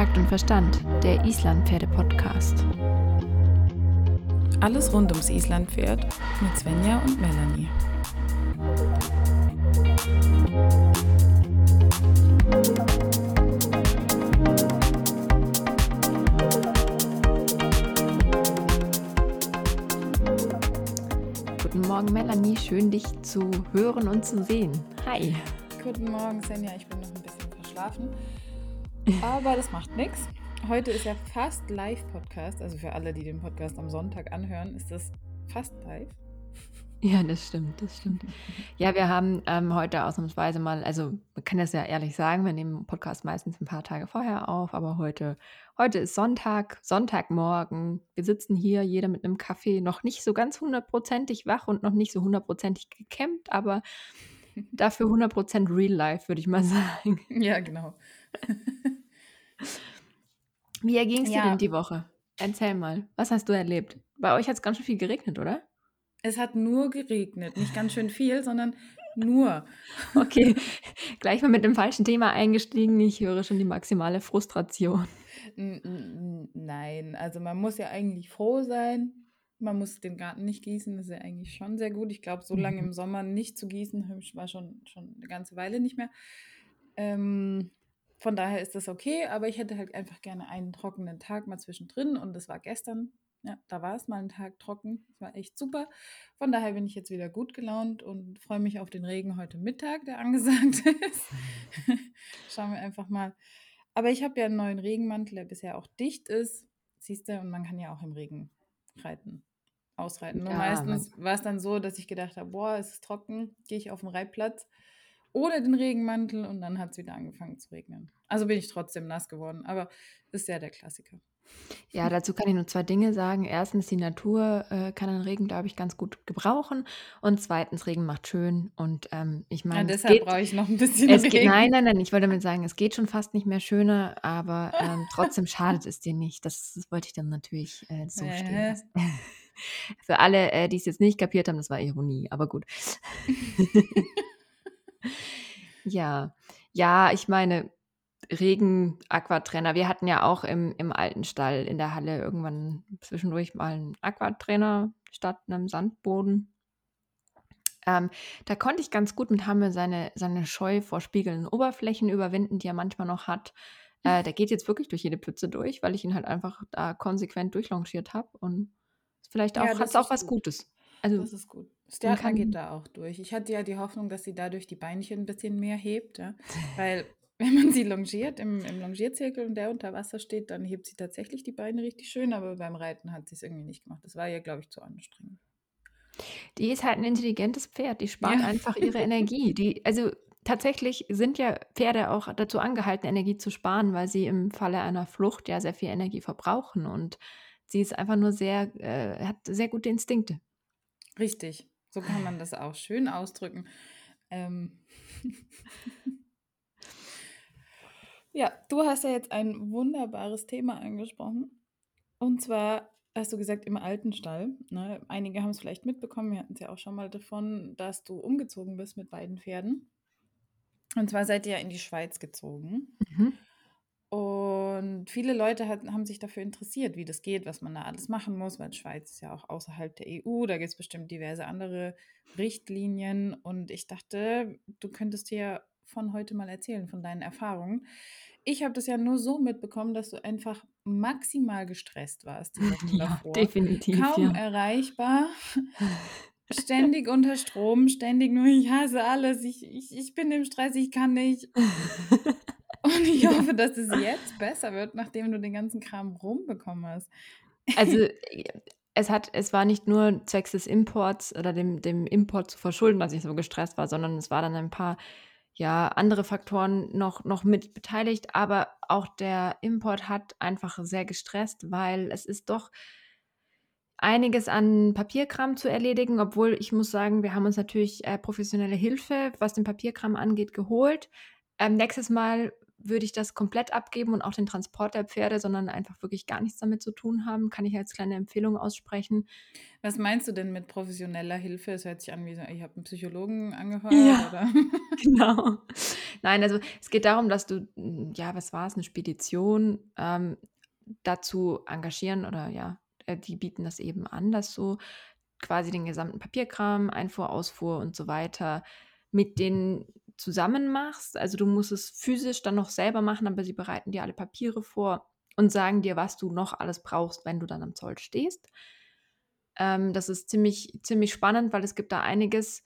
Takt und Verstand, der Islandpferde-Podcast. Alles rund ums Islandpferd mit Svenja und Melanie. Guten Morgen, Melanie. Schön, dich zu hören und zu sehen. Hi. Guten Morgen, Svenja. Ich bin noch ein bisschen verschlafen. Aber das macht nichts. Heute ist ja fast Live-Podcast. Also für alle, die den Podcast am Sonntag anhören, ist das fast live. Ja, das stimmt, das stimmt. Ja, wir haben ähm, heute ausnahmsweise mal, also man kann das ja ehrlich sagen, wir nehmen Podcast meistens ein paar Tage vorher auf, aber heute, heute ist Sonntag, Sonntagmorgen. Wir sitzen hier, jeder mit einem Kaffee, noch nicht so ganz hundertprozentig wach und noch nicht so hundertprozentig gekämmt, aber dafür 100% Real Life, würde ich mal sagen. Ja, genau. Wie erging es dir Ja. denn die Woche? Erzähl mal, was hast du erlebt? Bei euch hat es ganz schön viel geregnet, oder? Es hat nur geregnet. Nicht ganz schön viel, sondern nur. Okay, gleich mal mit dem falschen Thema eingestiegen. Ich höre schon die maximale Frustration. Nein, also man muss ja eigentlich froh sein. Man muss den Garten nicht gießen, das ist ja eigentlich schon sehr gut. Ich glaube, so lange Mhm. im Sommer nicht zu gießen, war schon, schon eine ganze Weile nicht mehr. Ähm, von daher ist das okay, aber ich hätte halt einfach gerne einen trockenen Tag mal zwischendrin und das war gestern. Ja, da war es mal ein Tag trocken. Das war echt super. Von daher bin ich jetzt wieder gut gelaunt und freue mich auf den Regen heute Mittag, der angesagt ist. Schauen wir einfach mal. Aber ich habe ja einen neuen Regenmantel, der bisher auch dicht ist. Siehst du, und man kann ja auch im Regen reiten, ausreiten. Nur Ja, meistens war es dann so, dass ich gedacht habe, boah, es ist trocken, gehe ich auf den Reitplatz ohne den Regenmantel und dann hat es wieder angefangen zu regnen. Also bin ich trotzdem nass geworden, aber ist ja der Klassiker. Ja, dazu kann ich nur zwei Dinge sagen. Erstens, die Natur äh, kann den Regen, glaube ich, ganz gut gebrauchen. Und zweitens, Regen macht schön. Und ähm, ich Ja, meine, es deshalb geht, brauche ich noch ein bisschen es geht, Regen. nein, nein, nein, ich wollte damit sagen, es geht schon fast nicht mehr schöner, aber ähm, trotzdem schadet es dir nicht. Das, das wollte ich dann natürlich äh, so stehen Äh. lassen. Für alle, äh, die es jetzt nicht kapiert haben, das war Ironie, aber gut. Ja, ja, ich meine, Regen, Aquatrainer. Wir hatten ja auch im, im alten Stall in der Halle irgendwann zwischendurch mal einen Aquatrainer statt einem Sandboden. Ähm, da konnte ich ganz gut mit Hamme seine, seine Scheu vor spiegelnden Oberflächen überwinden, die er manchmal noch hat. Äh, der geht jetzt wirklich durch jede Pfütze durch, weil ich ihn halt einfach da konsequent durchlongiert habe. Und vielleicht Ja, auch, das hat es auch was gut. Gutes. Also, Das ist gut. Stjartner geht da auch durch. Ich hatte ja die Hoffnung, dass sie dadurch die Beinchen ein bisschen mehr hebt, ja? weil wenn man sie longiert im, im Longierzirkel und der unter Wasser steht, dann hebt sie tatsächlich die Beine richtig schön, aber beim Reiten hat sie es irgendwie nicht gemacht. Das war ihr, glaube ich, zu anstrengend. Die ist halt ein intelligentes Pferd, die spart Ja. einfach ihre Energie. Die, also tatsächlich sind ja Pferde auch dazu angehalten, Energie zu sparen, weil sie im Falle einer Flucht ja sehr viel Energie verbrauchen. Und sie ist einfach nur sehr, äh, hat sehr gute Instinkte. Richtig, so kann man das auch schön ausdrücken. Ähm ja, du hast ja jetzt ein wunderbares Thema angesprochen. Und zwar hast du gesagt, im alten Stall. Ne? Einige haben es vielleicht mitbekommen, wir hatten es ja auch schon mal davon, dass du umgezogen bist mit beiden Pferden. Und zwar seid ihr ja in die Schweiz gezogen. Mhm. Und viele Leute hat, haben sich dafür interessiert, wie das geht, was man da alles machen muss, weil Schweiz ist ja auch außerhalb der EU, da gibt es bestimmt diverse andere Richtlinien. Und ich dachte, du könntest dir von heute mal erzählen, von deinen Erfahrungen. Ich habe das ja nur so mitbekommen, dass du einfach maximal gestresst warst die Ja, davor. definitiv. Kaum Ja. erreichbar, ständig unter Strom, ständig nur, ich hasse alles, ich, ich, ich bin im Stress, ich kann nicht. Und ich Ja. hoffe, dass es jetzt besser wird, nachdem du den ganzen Kram rumbekommen hast. Also äh, es hat, es war nicht nur zwecks des Imports oder dem, dem Import zu verschulden, dass ich so gestresst war, sondern es war dann ein paar ja, andere Faktoren noch, noch mit beteiligt, aber auch der Import hat einfach sehr gestresst, weil es ist doch einiges an Papierkram zu erledigen, obwohl ich muss sagen, wir haben uns natürlich äh, professionelle Hilfe, was den Papierkram angeht, geholt. Ähm, nächstes Mal würde ich das komplett abgeben und auch den Transport der Pferde, sondern einfach wirklich gar nichts damit zu tun haben. Kann ich als kleine Empfehlung aussprechen. Was meinst du denn mit professioneller Hilfe? Es hört sich an wie so, ich habe einen Psychologen angehört. Ja, oder? genau. Nein, also es geht darum, dass du, ja, was war es, eine Spedition ähm, dazu engagieren oder ja, äh, die bieten das eben an, dass du quasi den gesamten Papierkram, Einfuhr, Ausfuhr und so weiter mit denen zusammen machst. Also du musst es physisch dann noch selber machen, aber sie bereiten dir alle Papiere vor und sagen dir, was du noch alles brauchst, wenn du dann am Zoll stehst. Ähm, das ist ziemlich, ziemlich spannend, weil es gibt da einiges.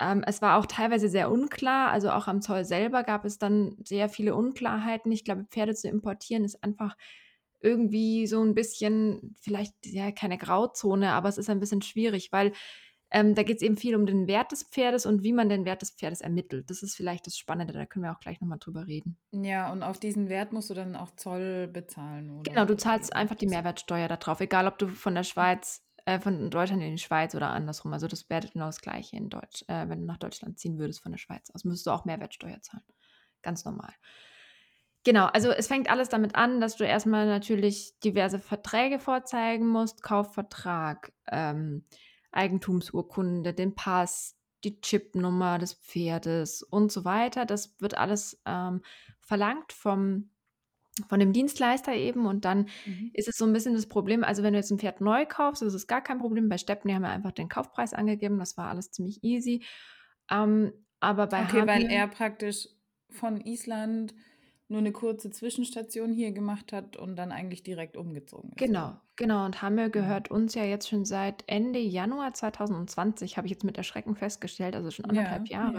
Ähm, es war auch teilweise sehr unklar. Also auch am Zoll selber gab es dann sehr viele Unklarheiten. Ich glaube, Pferde zu importieren ist einfach irgendwie so ein bisschen, vielleicht ja keine Grauzone, aber es ist ein bisschen schwierig, weil ähm, da geht es eben viel um den Wert des Pferdes und wie man den Wert des Pferdes ermittelt. Das ist vielleicht das Spannende, da können wir auch gleich nochmal drüber reden. Ja, und auf diesen Wert musst du dann auch Zoll bezahlen, oder? Genau, du zahlst einfach die Mehrwertsteuer darauf, egal ob du von der Schweiz, äh, von Deutschland in die Schweiz oder andersrum. Also das wäre genau das Gleiche in Deutsch. Äh, wenn du nach Deutschland ziehen würdest von der Schweiz aus, müsstest du auch Mehrwertsteuer zahlen. Ganz normal. Genau, also es fängt alles damit an, dass du erstmal natürlich diverse Verträge vorzeigen musst, Kaufvertrag, ähm, Eigentumsurkunde, den Pass, die Chipnummer des Pferdes und so weiter. Das wird alles ähm, verlangt vom, von dem Dienstleister eben und dann mhm. ist es so ein bisschen das Problem, also wenn du jetzt ein Pferd neu kaufst, ist gar kein Problem. Bei Steppen, haben wir einfach den Kaufpreis angegeben, das war alles ziemlich easy. Ähm, aber bei Okay, weil er praktisch von Island nur eine kurze Zwischenstation hier gemacht hat und dann eigentlich direkt umgezogen ist. Genau, genau. Und Hammel mhm. gehört uns ja jetzt schon seit Ende Januar 2020, habe ich jetzt mit Erschrecken festgestellt, also schon anderthalb ja, Jahre.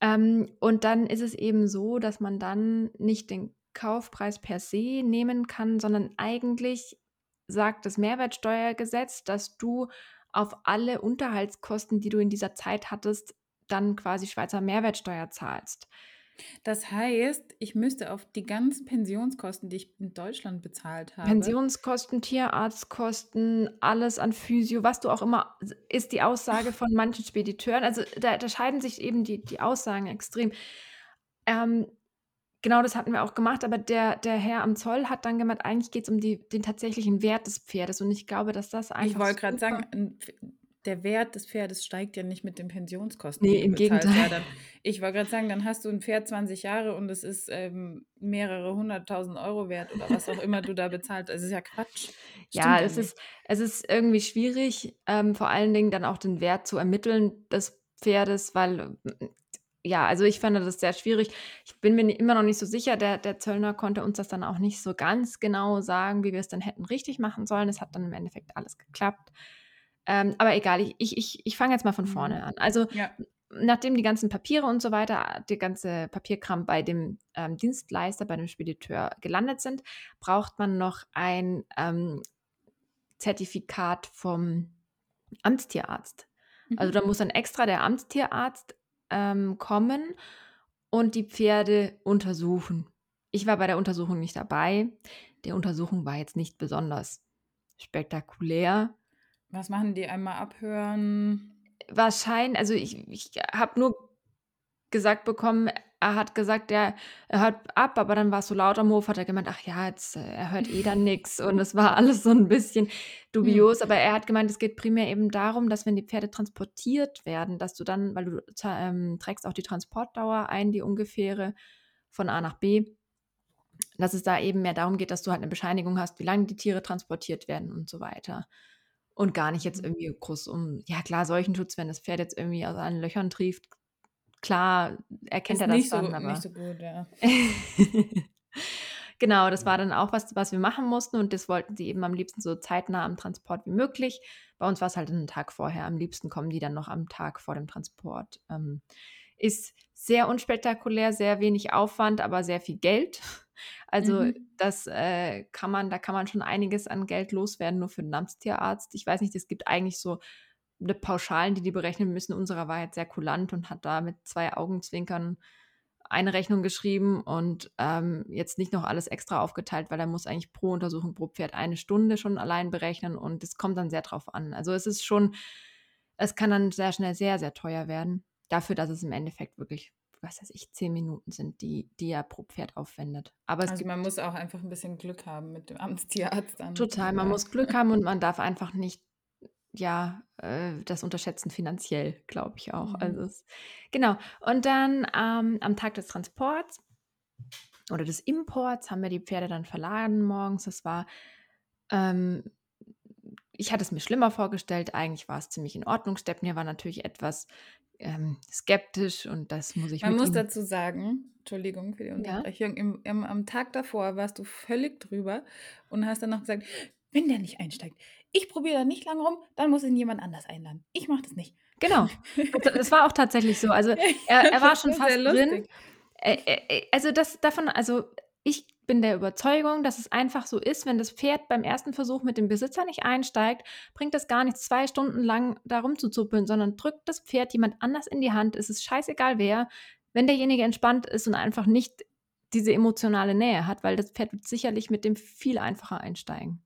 Ja. Ähm, und dann ist es eben so, dass man dann nicht den Kaufpreis per se nehmen kann, sondern eigentlich sagt das Mehrwertsteuergesetz, dass du auf alle Unterhaltskosten, die du in dieser Zeit hattest, dann quasi Schweizer Mehrwertsteuer zahlst. Das heißt, ich müsste auf die ganzen Pensionskosten, die ich in Deutschland bezahlt habe Pensionskosten, Tierarztkosten, alles an Physio, was du auch immer ist die Aussage von manchen Spediteuren. Also, da da scheiden sich eben die die Aussagen extrem. Ähm, genau das hatten wir auch gemacht, aber der der Herr am Zoll hat dann gemeint, eigentlich geht es um die den tatsächlichen Wert des Pferdes und ich glaube, dass das Ich wollte gerade sagen, der Wert des Pferdes steigt ja nicht mit den Pensionskosten. Nee, im Gegenteil. Ja, dann, ich wollte gerade sagen, dann hast du ein Pferd 20 Jahre und es ist ähm, mehrere hunderttausend Euro wert oder was auch immer du da bezahlt. Es ist ja Quatsch. ja, es ist, es ist irgendwie schwierig, ähm, vor allen Dingen dann auch den Wert zu ermitteln des Pferdes, weil ja, also ich fand das sehr schwierig. Ich bin mir immer noch nicht so sicher. Der, der Zöllner konnte uns das dann auch nicht so ganz genau sagen, wie wir es dann hätten richtig machen sollen. Es hat dann im Endeffekt alles geklappt. Ähm, aber egal, ich, ich, ich, ich fange jetzt mal von mhm. vorne an. Also ja. nachdem die ganzen Papiere und so weiter, der ganze Papierkram bei dem ähm, Dienstleister, bei dem Spediteur gelandet sind, braucht man noch ein ähm, Zertifikat vom Amtstierarzt. Mhm. Also da muss dann extra der Amtstierarzt ähm, kommen und die Pferde untersuchen. Ich war bei der Untersuchung nicht dabei. Die Untersuchung war jetzt nicht besonders spektakulär. Was machen die? Einmal abhören? Wahrscheinlich, also ich, ich habe nur gesagt bekommen, er hat gesagt, ja, er hört ab, aber dann war es so laut am Hof, hat er gemeint, ach ja, jetzt, äh, er hört eh dann nichts und es war alles so ein bisschen dubios, aber er hat gemeint, es geht primär eben darum, dass wenn die Pferde transportiert werden, dass du dann, weil du ähm, trägst auch die Transportdauer ein, die ungefähre von A nach B, dass es da eben mehr darum geht, dass du halt eine Bescheinigung hast, wie lange die Tiere transportiert werden und so weiter. Und gar nicht jetzt mhm. irgendwie groß um, ja klar, Seuchenschutz, wenn das Pferd jetzt irgendwie aus allen Löchern trieft, klar erkennt Ist er das nicht dann, so, aber. Nicht so gut, ja. genau, das war dann auch was, was wir machen mussten und das wollten sie eben am liebsten so zeitnah am Transport wie möglich. Bei uns war es halt einen Tag vorher. Am liebsten kommen die dann noch am Tag vor dem Transport. Ähm, ist sehr unspektakulär, sehr wenig Aufwand, aber sehr viel Geld. Also mhm. das äh, kann man, da kann man schon einiges an Geld loswerden, nur für den Amtstierarzt. Ich weiß nicht, es gibt eigentlich so eine Pauschalen, die die berechnen müssen. Unserer war jetzt sehr kulant und hat da mit zwei Augenzwinkern eine Rechnung geschrieben und ähm, jetzt nicht noch alles extra aufgeteilt, weil er muss eigentlich pro Untersuchung pro Pferd eine Stunde schon allein berechnen und es kommt dann sehr drauf an. Also es ist schon, es kann dann sehr schnell sehr, sehr teuer werden, dafür, dass es im Endeffekt wirklich was weiß ich, zehn Minuten sind, die, die er pro Pferd aufwendet. Aber Also man muss auch einfach ein bisschen Glück haben mit dem Amtstierarzt dann. total, man Ja. muss Glück haben und man darf einfach nicht, ja, äh, das unterschätzen finanziell, glaube ich auch. Also Mhm. es, genau. Und dann ähm, am Tag des Transports oder des Imports haben wir die Pferde dann verladen morgens. Das war, ähm, ich hatte es mir schlimmer vorgestellt. Eigentlich war es ziemlich in Ordnung. Stepnir war natürlich etwas ähm, skeptisch und das muss ich Man muss dazu sagen, Entschuldigung für die Ja, Unterbrechung, im, im, am Tag davor warst du völlig drüber und hast dann noch gesagt, wenn der nicht einsteigt, ich probiere da nicht lang rum, dann muss ihn jemand anders einladen. Ich mache das nicht. genau. Das war auch tatsächlich so. Also Ja, er, er war schon fast drin. lustig. Äh, äh, also das davon, also ich bin der Überzeugung, dass es einfach so ist, wenn das Pferd beim ersten Versuch mit dem Besitzer nicht einsteigt, bringt es gar nichts, zwei Stunden lang da rumzuzuppeln, sondern drückt das Pferd jemand anders in die Hand. Es ist scheißegal wer, wenn derjenige entspannt ist und einfach nicht diese emotionale Nähe hat, weil das Pferd wird sicherlich mit dem viel einfacher einsteigen.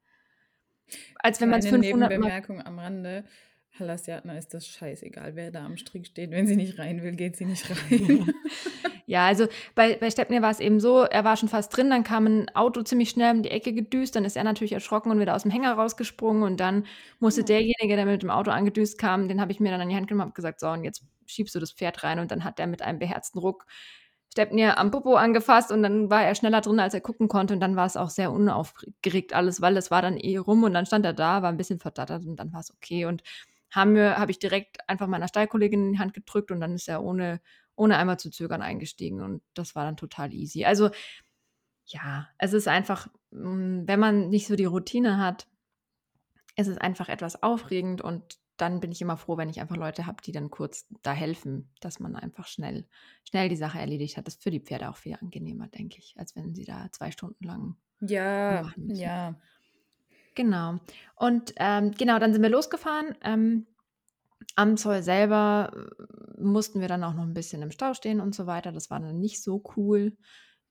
Als wenn man es Kleine 500 Mal am Rande. Hallasjatner ist das scheißegal, wer da am Strick steht. Wenn sie nicht rein will, geht sie nicht rein. Ja, also bei, bei Stepnir war es eben so, er war schon fast drin, dann kam ein Auto ziemlich schnell um die Ecke gedüst, dann ist er natürlich erschrocken und wieder aus dem Hänger rausgesprungen und dann musste Ja. derjenige, der mit dem Auto angedüst kam, den habe ich mir dann an die Hand genommen und gesagt, so und jetzt schiebst du das Pferd rein und dann hat er mit einem beherzten Ruck Stepnir am Popo angefasst und dann war er schneller drin, als er gucken konnte und dann war es auch sehr unaufgeregt alles, weil es war dann eh rum und dann stand er da, war ein bisschen verdattert und dann war es okay und haben wir, habe ich direkt einfach meiner Stallkollegin in die Hand gedrückt und dann ist er ohne, ohne einmal zu zögern eingestiegen und das war dann total easy. Also ja, es ist einfach, mm, wenn man nicht so die Routine hat, es ist einfach etwas aufregend und dann bin ich immer froh, wenn ich einfach Leute habe, die dann kurz da helfen, dass man einfach schnell, schnell die Sache erledigt hat. Das ist für die Pferde auch viel angenehmer, denke ich, als wenn sie da zwei Stunden lang Ja, machen müssen. ja. Genau. Und ähm, genau, dann sind wir losgefahren. Ähm, am Zoll selber äh, mussten wir dann auch noch ein bisschen im Stau stehen und so weiter. Das war dann nicht so cool.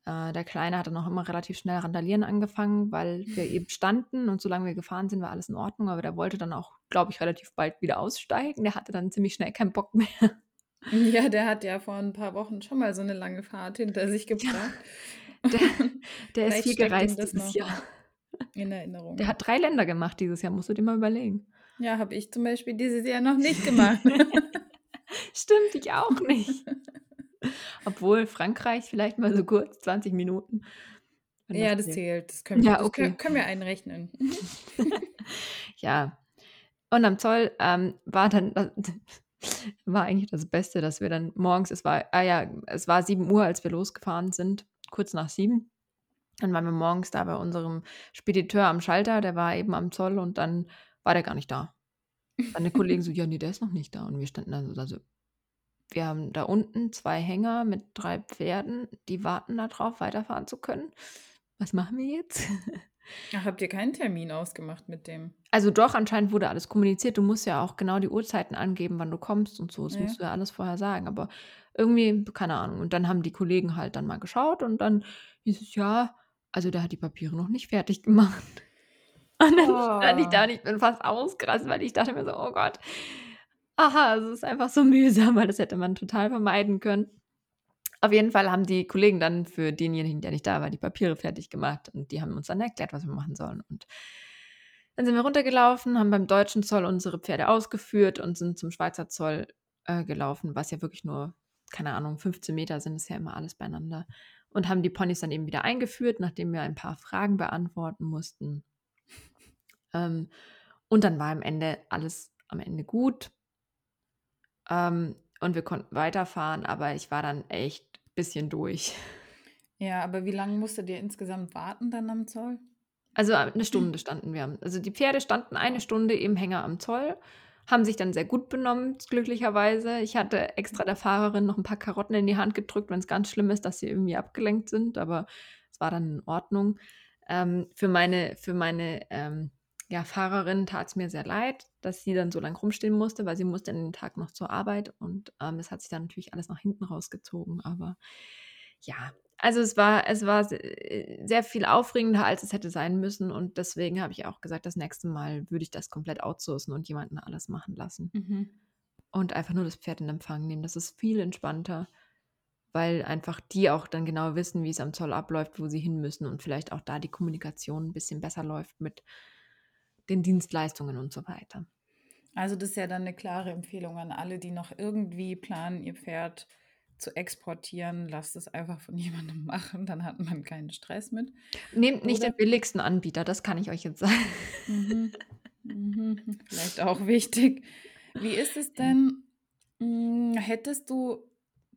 Äh, der Kleine hatte noch immer relativ schnell randalieren angefangen, weil wir eben standen und solange wir gefahren sind, war alles in Ordnung. Aber der wollte dann auch, glaube ich, relativ bald wieder aussteigen. Der hatte dann ziemlich schnell keinen Bock mehr. Ja, der hat ja vor ein paar Wochen schon mal so eine lange Fahrt hinter sich gebracht. Der, der ist viel gereist dieses Jahr. In Erinnerung. Der hat drei Länder gemacht dieses Jahr, musst du dir mal überlegen. Ja, habe ich zum Beispiel dieses Jahr noch nicht gemacht. Stimmt, ich auch nicht. Obwohl Frankreich vielleicht mal so kurz, 20 Minuten. ja, das zählt. Das können, wir, Ja, okay. können, können wir einrechnen. Ja. Und am Zoll ähm, war dann, war eigentlich das Beste, dass wir dann morgens, es war, ah ja, es war 7 Uhr, als wir losgefahren sind, kurz nach 7. Dann waren wir morgens da bei unserem Spediteur am Schalter, der war eben am Zoll und dann war der gar nicht da. Meine Kollegen so, ja, nee, der ist noch nicht da. Und wir standen so, da so, wir haben da unten zwei Hänger mit drei Pferden, die warten darauf, weiterfahren zu können. Was machen wir jetzt? Ach, habt ihr keinen Termin ausgemacht mit dem? Also doch, anscheinend wurde alles kommuniziert. Du musst ja auch genau die Uhrzeiten angeben, wann du kommst und so. Das Ja. musst du ja alles vorher sagen. Aber irgendwie, keine Ahnung. Und dann haben die Kollegen halt dann mal geschaut und dann hieß es, ja, also der hat die Papiere noch nicht fertig gemacht. Und dann stand ich da Oh. und ich bin fast ausgerastet, weil ich dachte mir so, oh Gott. Aha, es ist einfach so mühsam, weil das hätte man total vermeiden können. Auf jeden Fall haben die Kollegen dann für denjenigen, der nicht da war, die Papiere fertig gemacht und die haben uns dann erklärt, was wir machen sollen. Und dann sind wir runtergelaufen, haben beim deutschen Zoll unsere Pferde ausgeführt und sind zum Schweizer Zoll äh, gelaufen, was ja wirklich nur, keine Ahnung, 15 Meter sind, ist ja immer alles beieinander. Und haben die Ponys dann eben wieder eingeführt, nachdem wir ein paar Fragen beantworten mussten. Ähm, und dann war am Ende alles am Ende gut. Ähm, und wir konnten weiterfahren, aber ich war dann echt ein bisschen durch. Ja, aber wie lange musstet ihr insgesamt warten dann am Zoll? Also eine Stunde standen wir. Also die Pferde standen eine Stunde im Hänger am Zoll, haben sich dann sehr gut benommen, glücklicherweise. Ich hatte extra der Fahrerin noch ein paar Karotten in die Hand gedrückt, wenn es ganz schlimm ist, dass sie irgendwie abgelenkt sind, aber es war dann in Ordnung. Ähm, für meine, für meine ähm, ja, Fahrerin tat es mir sehr leid, dass sie dann so lange rumstehen musste, weil sie musste an den Tag noch zur Arbeit und ähm, es hat sich dann natürlich alles nach hinten rausgezogen. Aber ja, also es war, es war äh, sehr viel aufregender, als es hätte sein müssen. Und deswegen habe ich auch gesagt, das nächste Mal würde ich das komplett outsourcen und jemanden alles machen lassen. Mhm. Und einfach nur das Pferd in Empfang nehmen. Das ist viel entspannter. weil einfach die auch dann genau wissen, wie es am Zoll abläuft, wo sie hin müssen und vielleicht auch da die Kommunikation ein bisschen besser läuft mit den Dienstleistungen und so weiter. Also das ist ja dann eine klare Empfehlung an alle, die noch irgendwie planen, ihr Pferd zu exportieren. Lasst es einfach von jemandem machen, dann hat man keinen Stress mit. Nehmt nicht den billigsten Anbieter, das kann ich euch jetzt sagen. Mhm. Mhm. Vielleicht auch wichtig. Wie ist es denn? Hm, hättest du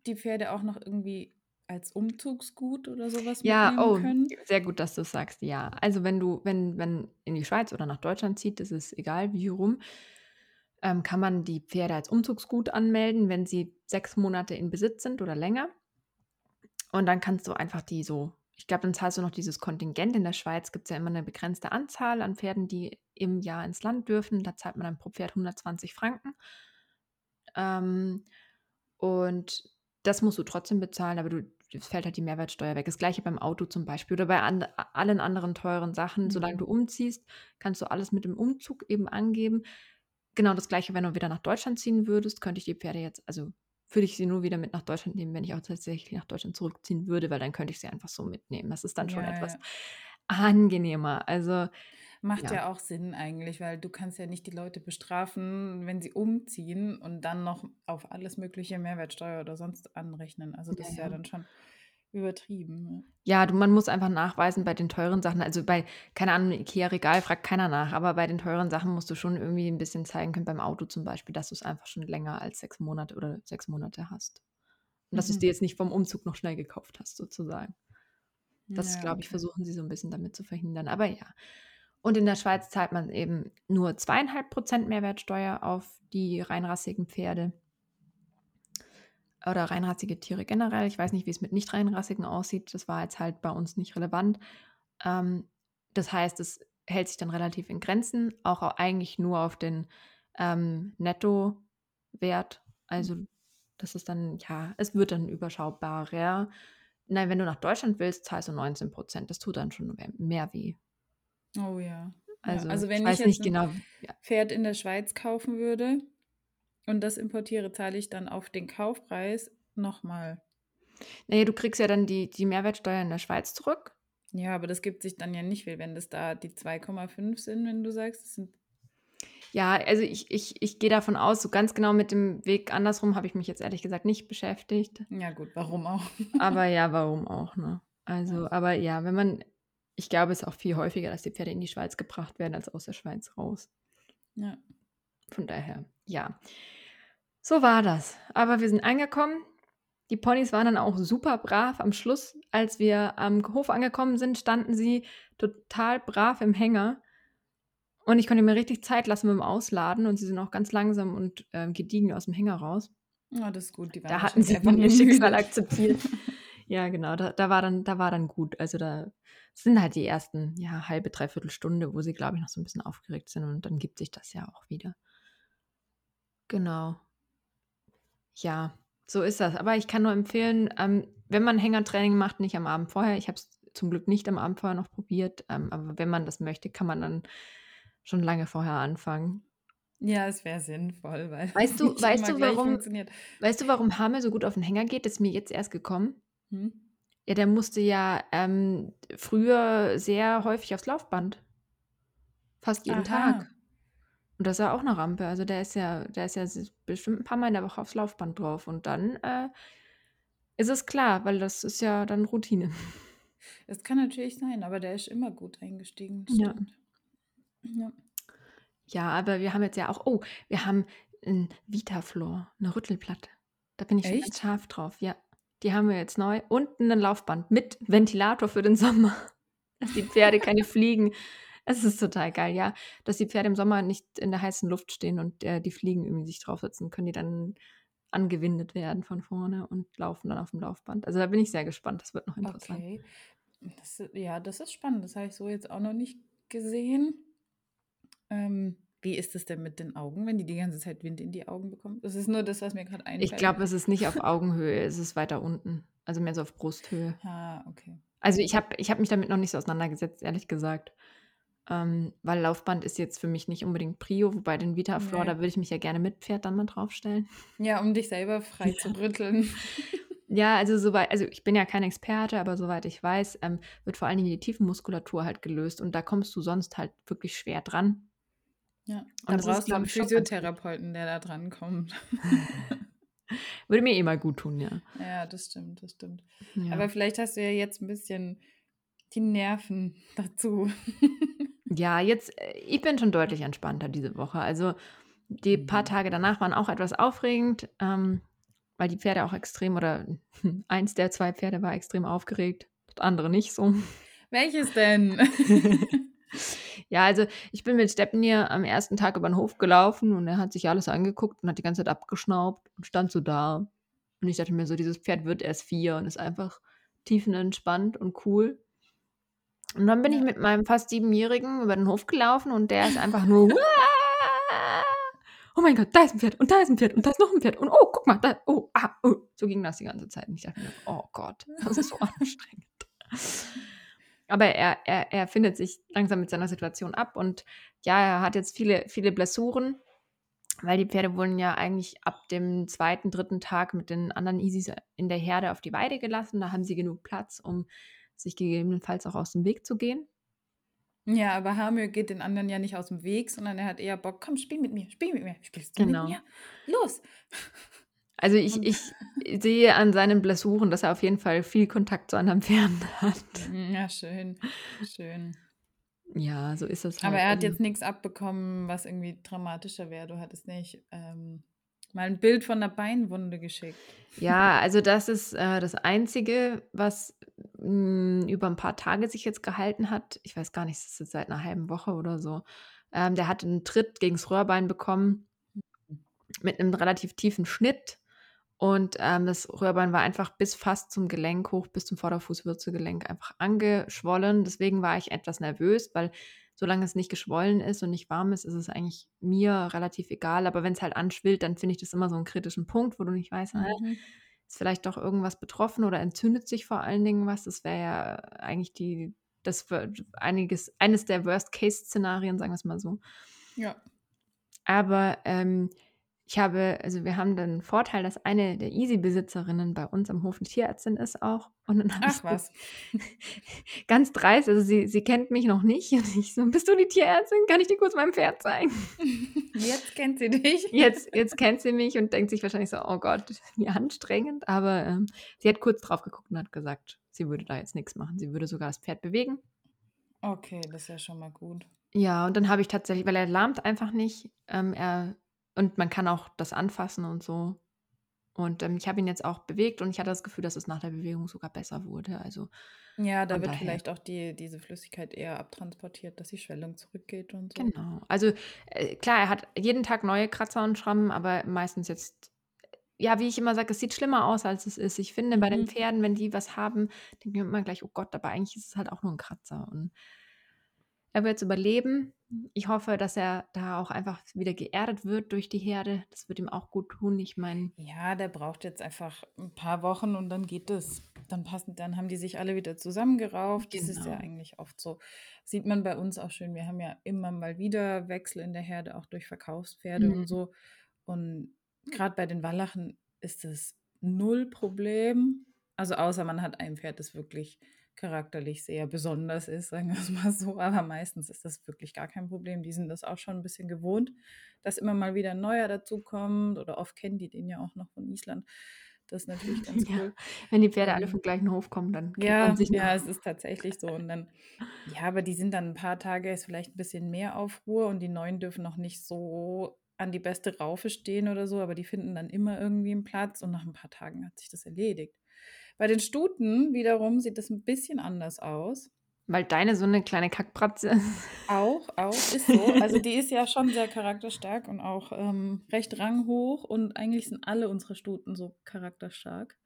die Pferde auch noch irgendwie als Umzugsgut oder sowas Ja, mitnehmen oh, können? sehr gut, dass du sagst, ja. Also wenn du, wenn, wenn in die Schweiz oder nach Deutschland zieht, das ist egal wie rum, ähm, kann man die Pferde als Umzugsgut anmelden, wenn sie sechs Monate in Besitz sind oder länger. Und dann kannst du einfach die so, ich glaube, dann zahlst du noch dieses Kontingent. In der Schweiz gibt es ja immer eine begrenzte Anzahl an Pferden, die im Jahr ins Land dürfen. Da zahlt man dann pro Pferd 120 Franken. Ähm, und das musst du trotzdem bezahlen, aber du, es fällt halt die Mehrwertsteuer weg. Das gleiche beim Auto zum Beispiel oder bei an, allen anderen teuren Sachen. Solange Mhm. du umziehst, kannst du alles mit dem Umzug eben angeben. Genau das gleiche, wenn du wieder nach Deutschland ziehen würdest, könnte ich die Pferde jetzt, also würde ich sie nur wieder mit nach Deutschland nehmen, wenn ich auch tatsächlich nach Deutschland zurückziehen würde, weil dann könnte ich sie einfach so mitnehmen. Das ist dann schon Ja, etwas ja. angenehmer. Also Macht ja. ja auch Sinn eigentlich, weil du kannst ja nicht die Leute bestrafen, wenn sie umziehen und dann noch auf alles mögliche Mehrwertsteuer oder sonst anrechnen. Also das ist ja. dann schon übertrieben. Ja, du, man muss einfach nachweisen bei den teuren Sachen. Also bei, keine Ahnung, IKEA-Regal fragt keiner nach, aber bei den teuren Sachen musst du schon irgendwie ein bisschen zeigen können, beim Auto zum Beispiel, dass du es einfach schon länger als sechs Monate oder sechs Monate hast. Und dass du es Mhm. dir jetzt nicht vom Umzug noch schnell gekauft hast, sozusagen. Das, Ja, glaube ich, okay. versuchen sie so ein bisschen damit zu verhindern. Aber ja. Und in der Schweiz zahlt man eben nur zweieinhalb Prozent Mehrwertsteuer auf die reinrassigen Pferde oder reinrassige Tiere generell. Ich weiß nicht, wie es mit nicht reinrassigen aussieht. Das war jetzt halt bei uns nicht relevant. Ähm, das heißt, es hält sich dann relativ in Grenzen, auch eigentlich nur auf den ähm, Nettowert. Also das ist dann, ja, es wird dann überschaubarer. Nein, wenn du nach Deutschland willst, zahlst du 19 Prozent. Das tut dann schon mehr, weh. Oh ja. Also, ja. Also ich wenn ich, weiß jetzt nicht ein genau. Pferd in der Schweiz kaufen würde und das importiere, zahle ich dann auf den Kaufpreis nochmal. Naja, du kriegst ja dann die, die Mehrwertsteuer in der Schweiz zurück. Ja, aber das gibt sich dann ja nicht viel, wenn das da die 2,5 sind, wenn du sagst, das sind Ja, also ich, ich, ich gehe davon aus, so ganz genau mit dem Weg andersrum habe ich mich jetzt ehrlich gesagt nicht beschäftigt. Ja, gut, warum auch? Aber ja, warum auch, ne? Also, aber ja, wenn man, ich glaube, es ist auch viel häufiger, dass die Pferde in die Schweiz gebracht werden, als aus der Schweiz raus. Ja. Von daher, ja. So war das. Aber wir sind angekommen. Die Ponys waren dann auch super brav. Am Schluss, als wir am Hof angekommen sind, standen sie total brav im Hänger. Und ich konnte mir richtig Zeit lassen mit dem Ausladen und sie sind auch ganz langsam und ähm, gediegen aus dem Hänger raus. Ja, das ist gut. Da hatten sie dann ihr Schicksal akzeptiert. Ja, genau, da, da, war dann, da war dann gut. Also da sind halt die ersten, ja, halbe, dreiviertel Stunde, wo sie, glaube ich, noch so ein bisschen aufgeregt sind und dann gibt sich das ja auch wieder. Genau. Ja, so ist das. Aber ich kann nur empfehlen, ähm, wenn man Hängertraining macht, nicht am Abend vorher. Ich habe es zum Glück nicht am Abend vorher noch probiert, ähm, aber wenn man das möchte, kann man dann schon lange vorher anfangen. Ja, es wäre sinnvoll, weil Weißt es du, nicht weißt immer du, gleich warum, funktioniert. weißt du, warum Hamel so gut auf den Hänger geht? Das ist mir jetzt erst gekommen. Hm? Ja, der musste ja ähm, früher sehr häufig aufs Laufband. Fast jeden Tag. Und das ist ja auch eine Rampe. Also der ist ja, der ist ja bestimmt ein paar Mal in der Woche aufs Laufband drauf. Und dann äh, ist es klar, weil das ist ja dann Routine. Das kann natürlich sein, aber der ist immer gut eingestiegen. das Ja. Stimmt. Ja. Ja, aber wir haben jetzt ja auch, oh, wir haben ein Vitaflor, eine Rüttelplatte. Da bin ich schon ganz Echt? scharf drauf, ja. Die haben wir jetzt neu. Und ein Laufband mit Ventilator für den Sommer. Dass die Pferde keine Fliegen. Es ist total geil, ja. Dass die Pferde im Sommer nicht in der heißen Luft stehen und äh, die Fliegen irgendwie sich draufsetzen, können die dann angewindet werden von vorne und laufen dann auf dem Laufband. Also da bin ich sehr gespannt. Das wird noch interessant. Okay. Das, ja, das ist spannend. Das habe ich so jetzt auch noch nicht gesehen. Ähm, wie ist es denn mit den Augen, wenn die die ganze Zeit Wind in die Augen bekommen? Das ist nur das, was mir gerade Ich einfällt. glaube, es ist nicht auf Augenhöhe, es ist weiter unten. Also mehr so auf Brusthöhe. Ah, okay. Also ich habe ich hab mich damit noch nicht so auseinandergesetzt, ehrlich gesagt. Ähm, weil Laufband ist jetzt für mich nicht unbedingt Prio, wobei den Vitaflor, da Nee. würde ich mich ja gerne mit Pferd dann mal draufstellen. Ja, um dich selber frei Ja. zu rütteln. Ja, also soweit, also ich bin ja kein Experte, aber soweit ich weiß, ähm, wird vor allen Dingen die Tiefenmuskulatur halt gelöst und da kommst du sonst halt wirklich schwer dran. Ja, da Und das ist, brauchst du einen. Physiotherapeuten, der da dran kommt. Würde mir eh mal gut tun, ja. Ja, das stimmt, das stimmt. Ja. Aber vielleicht hast du ja jetzt ein bisschen die Nerven dazu. Ja, jetzt, äh, ich bin schon deutlich entspannter diese Woche. Also die paar Mhm. Tage danach waren auch etwas aufregend, ähm, weil die Pferde auch extrem oder eins der zwei Pferde war extrem aufgeregt, das andere nicht so. Welches denn? Ja, also ich bin mit Stepnir am ersten Tag über den Hof gelaufen und er hat sich alles angeguckt und hat die ganze Zeit abgeschnaubt und stand so da. Und ich dachte mir so, dieses Pferd wird erst vier und ist einfach tiefenentspannt und cool. Und dann bin ich Ja. mit meinem fast siebenjährigen über den Hof gelaufen und der ist einfach nur oh mein Gott, da ist ein Pferd und da ist ein Pferd und da ist noch ein Pferd und oh, guck mal, da, oh, ah, oh. So ging das die ganze Zeit. Und ich dachte mir, oh Gott, das ist so anstrengend. Aber er, er, er findet sich langsam mit seiner Situation ab und ja, er hat jetzt viele, viele Blessuren, weil die Pferde wurden ja eigentlich ab dem zweiten, dritten Tag mit den anderen Isis in der Herde auf die Weide gelassen. Da haben sie genug Platz, um sich gegebenenfalls auch aus dem Weg zu gehen. Ja, aber Hamir geht den anderen ja nicht aus dem Weg, sondern er hat eher Bock, komm, spiel mit mir, spiel mit mir. Spielst du Genau. mit mir? Los! Also ich, ich sehe an seinen Blessuren, dass er auf jeden Fall viel Kontakt zu anderen Pferden hat. Ja, schön, schön. Ja, so ist es halt. Aber er hat Also- jetzt nichts abbekommen, was irgendwie dramatischer wäre. Du hattest nicht ähm, mal ein Bild von einer Beinwunde geschickt. Ja, also das ist äh, das Einzige, was mh, über ein paar Tage sich jetzt gehalten hat. Ich weiß gar nicht, das ist jetzt seit einer halben Woche oder so. Ähm, der hat einen Tritt gegens Röhrbein bekommen mit einem relativ tiefen Schnitt. Und ähm, das Röhrbein war einfach bis fast zum Gelenk hoch, bis zum Vorderfußwurzelgelenk einfach angeschwollen. Deswegen war ich etwas nervös, weil solange es nicht geschwollen ist und nicht warm ist, ist es eigentlich mir relativ egal. Aber wenn es halt anschwillt, dann finde ich das immer so einen kritischen Punkt, wo du nicht weißt, Mhm. ist vielleicht doch irgendwas betroffen oder entzündet sich vor allen Dingen was. Das wäre ja eigentlich die, das einiges, eines der Worst-Case-Szenarien, sagen wir es mal so. Ja. Aber ähm, ich habe, also wir haben den Vorteil, dass eine der Easy-Besitzerinnen bei uns am Hof eine Tierärztin ist auch. Und dann habe ich was. ganz dreist, also sie, sie kennt mich noch nicht. Und ich so, bist du die Tierärztin? Kann ich dir kurz mein Pferd zeigen? Jetzt kennt sie dich. Jetzt, jetzt kennt sie mich und denkt sich wahrscheinlich so, oh Gott, wie anstrengend. Aber ähm, sie hat kurz drauf geguckt und hat gesagt, sie würde da jetzt nichts machen. Sie würde sogar das Pferd bewegen. Okay, das ist ja schon mal gut. Ja, und dann habe ich tatsächlich, weil er lahmt einfach nicht. Ähm, er, und man kann auch das anfassen und so. Und ähm, ich habe ihn jetzt auch bewegt und ich hatte das Gefühl, dass es nach der Bewegung sogar besser wurde. Also Ja, da wird daher. vielleicht auch die, diese Flüssigkeit eher abtransportiert, dass die Schwellung zurückgeht und so. genau. Also äh, klar, er hat jeden Tag neue Kratzer und Schrammen, aber meistens jetzt, ja, wie ich immer sage, es sieht schlimmer aus, als es ist. Ich finde, bei den Mhm. Pferden, wenn die was haben, ich mir immer gleich, oh Gott, aber eigentlich ist es halt auch nur ein Kratzer. Und er wird es überleben. Ich hoffe, dass er da auch einfach wieder geerdet wird durch die Herde. Das wird ihm auch gut tun. Ich meine, Ja, der braucht jetzt einfach ein paar Wochen und dann geht es. Dann passen, dann haben die sich alle wieder zusammengerauft. Das ist ja Genau. eigentlich oft so. Sieht man bei uns auch schön. Wir haben ja immer mal wieder Wechsel in der Herde, auch durch Verkaufspferde Mhm. und so. Und gerade bei den Wallachen ist es null Problem. Also außer man hat ein Pferd, das wirklich charakterlich sehr besonders ist, sagen wir es mal so. Aber meistens ist das wirklich gar kein Problem. Die sind das auch schon ein bisschen gewohnt, dass immer mal wieder ein neuer dazukommt. Oder oft kennen die den ja auch noch von Island. Das ist natürlich ganz Ja, cool. wenn die Pferde alle Ähm, vom gleichen Hof kommen, dann Ja, sich ja, es ist tatsächlich so. Und dann, ja, aber die sind dann ein paar Tage, ist vielleicht ein bisschen mehr Aufruhr und die Neuen dürfen noch nicht so an die beste Raufe stehen oder so, aber die finden dann immer irgendwie einen Platz und nach ein paar Tagen hat sich das erledigt. Bei den Stuten wiederum sieht das ein bisschen anders aus. Weil deine so eine kleine Kackbratze ist. Auch, auch, ist so. Also die ist ja schon sehr charakterstark und auch ähm, recht ranghoch und eigentlich sind alle unsere Stuten so charakterstark.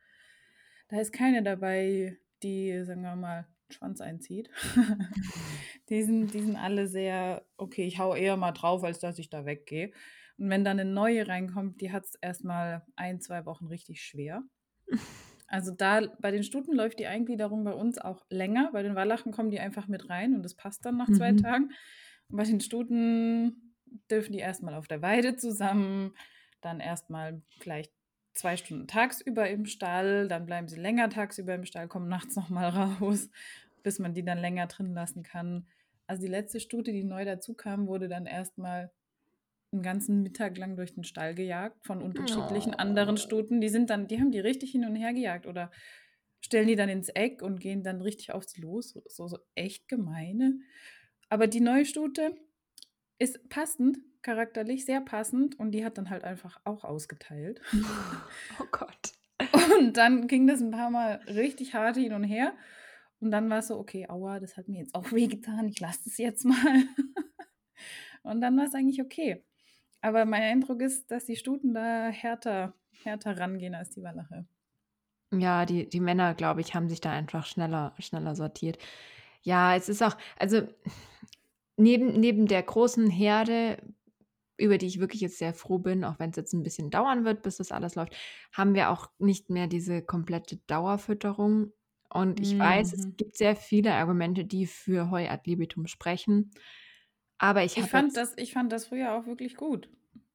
Da ist keine dabei, die, sagen wir mal, Schwanz einzieht. die, sind, die sind alle sehr, okay, ich hau eher mal drauf, als dass ich da weggehe. Und wenn dann eine neue reinkommt, die hat es erstmal ein, zwei Wochen richtig schwer. Also da bei den Stuten läuft die Eingliederung bei uns auch länger. Bei den Wallachen kommen die einfach mit rein und das passt dann nach zwei Mhm. Tagen. Und bei den Stuten dürfen die erstmal auf der Weide zusammen, dann erstmal vielleicht zwei Stunden tagsüber im Stall, dann bleiben sie länger tagsüber im Stall, kommen nachts nochmal raus, bis man die dann länger drin lassen kann. Also die letzte Stute, die neu dazu kam, wurde dann erstmal einen ganzen Mittag lang durch den Stall gejagt von unterschiedlichen oh. anderen Stuten. Die sind dann, die haben die richtig hin und her gejagt oder stellen die dann ins Eck und gehen dann richtig auf sie los. So, so echt gemeine. Aber die neue Stute ist passend, charakterlich sehr passend und die hat dann halt einfach auch ausgeteilt. Oh Gott. Und dann ging das ein paar Mal richtig hart hin und her. Und dann war es so, okay, aua, das hat mir jetzt auch wehgetan, ich lasse das jetzt mal. und dann war es eigentlich okay. Aber mein Eindruck ist, dass die Stuten da härter, härter rangehen als die Wallache. Ja, die, die Männer, glaube ich, haben sich da einfach schneller, schneller sortiert. Ja, es ist auch, also neben, neben der großen Herde, über die ich wirklich jetzt sehr froh bin, auch wenn es jetzt ein bisschen dauern wird, bis das alles läuft, haben wir auch nicht mehr diese komplette Dauerfütterung. Und ich mhm. weiß, es mhm. gibt sehr viele Argumente, die für Heu ad libitum sprechen. Aber ich, ich fand das, ich fand das früher auch wirklich gut.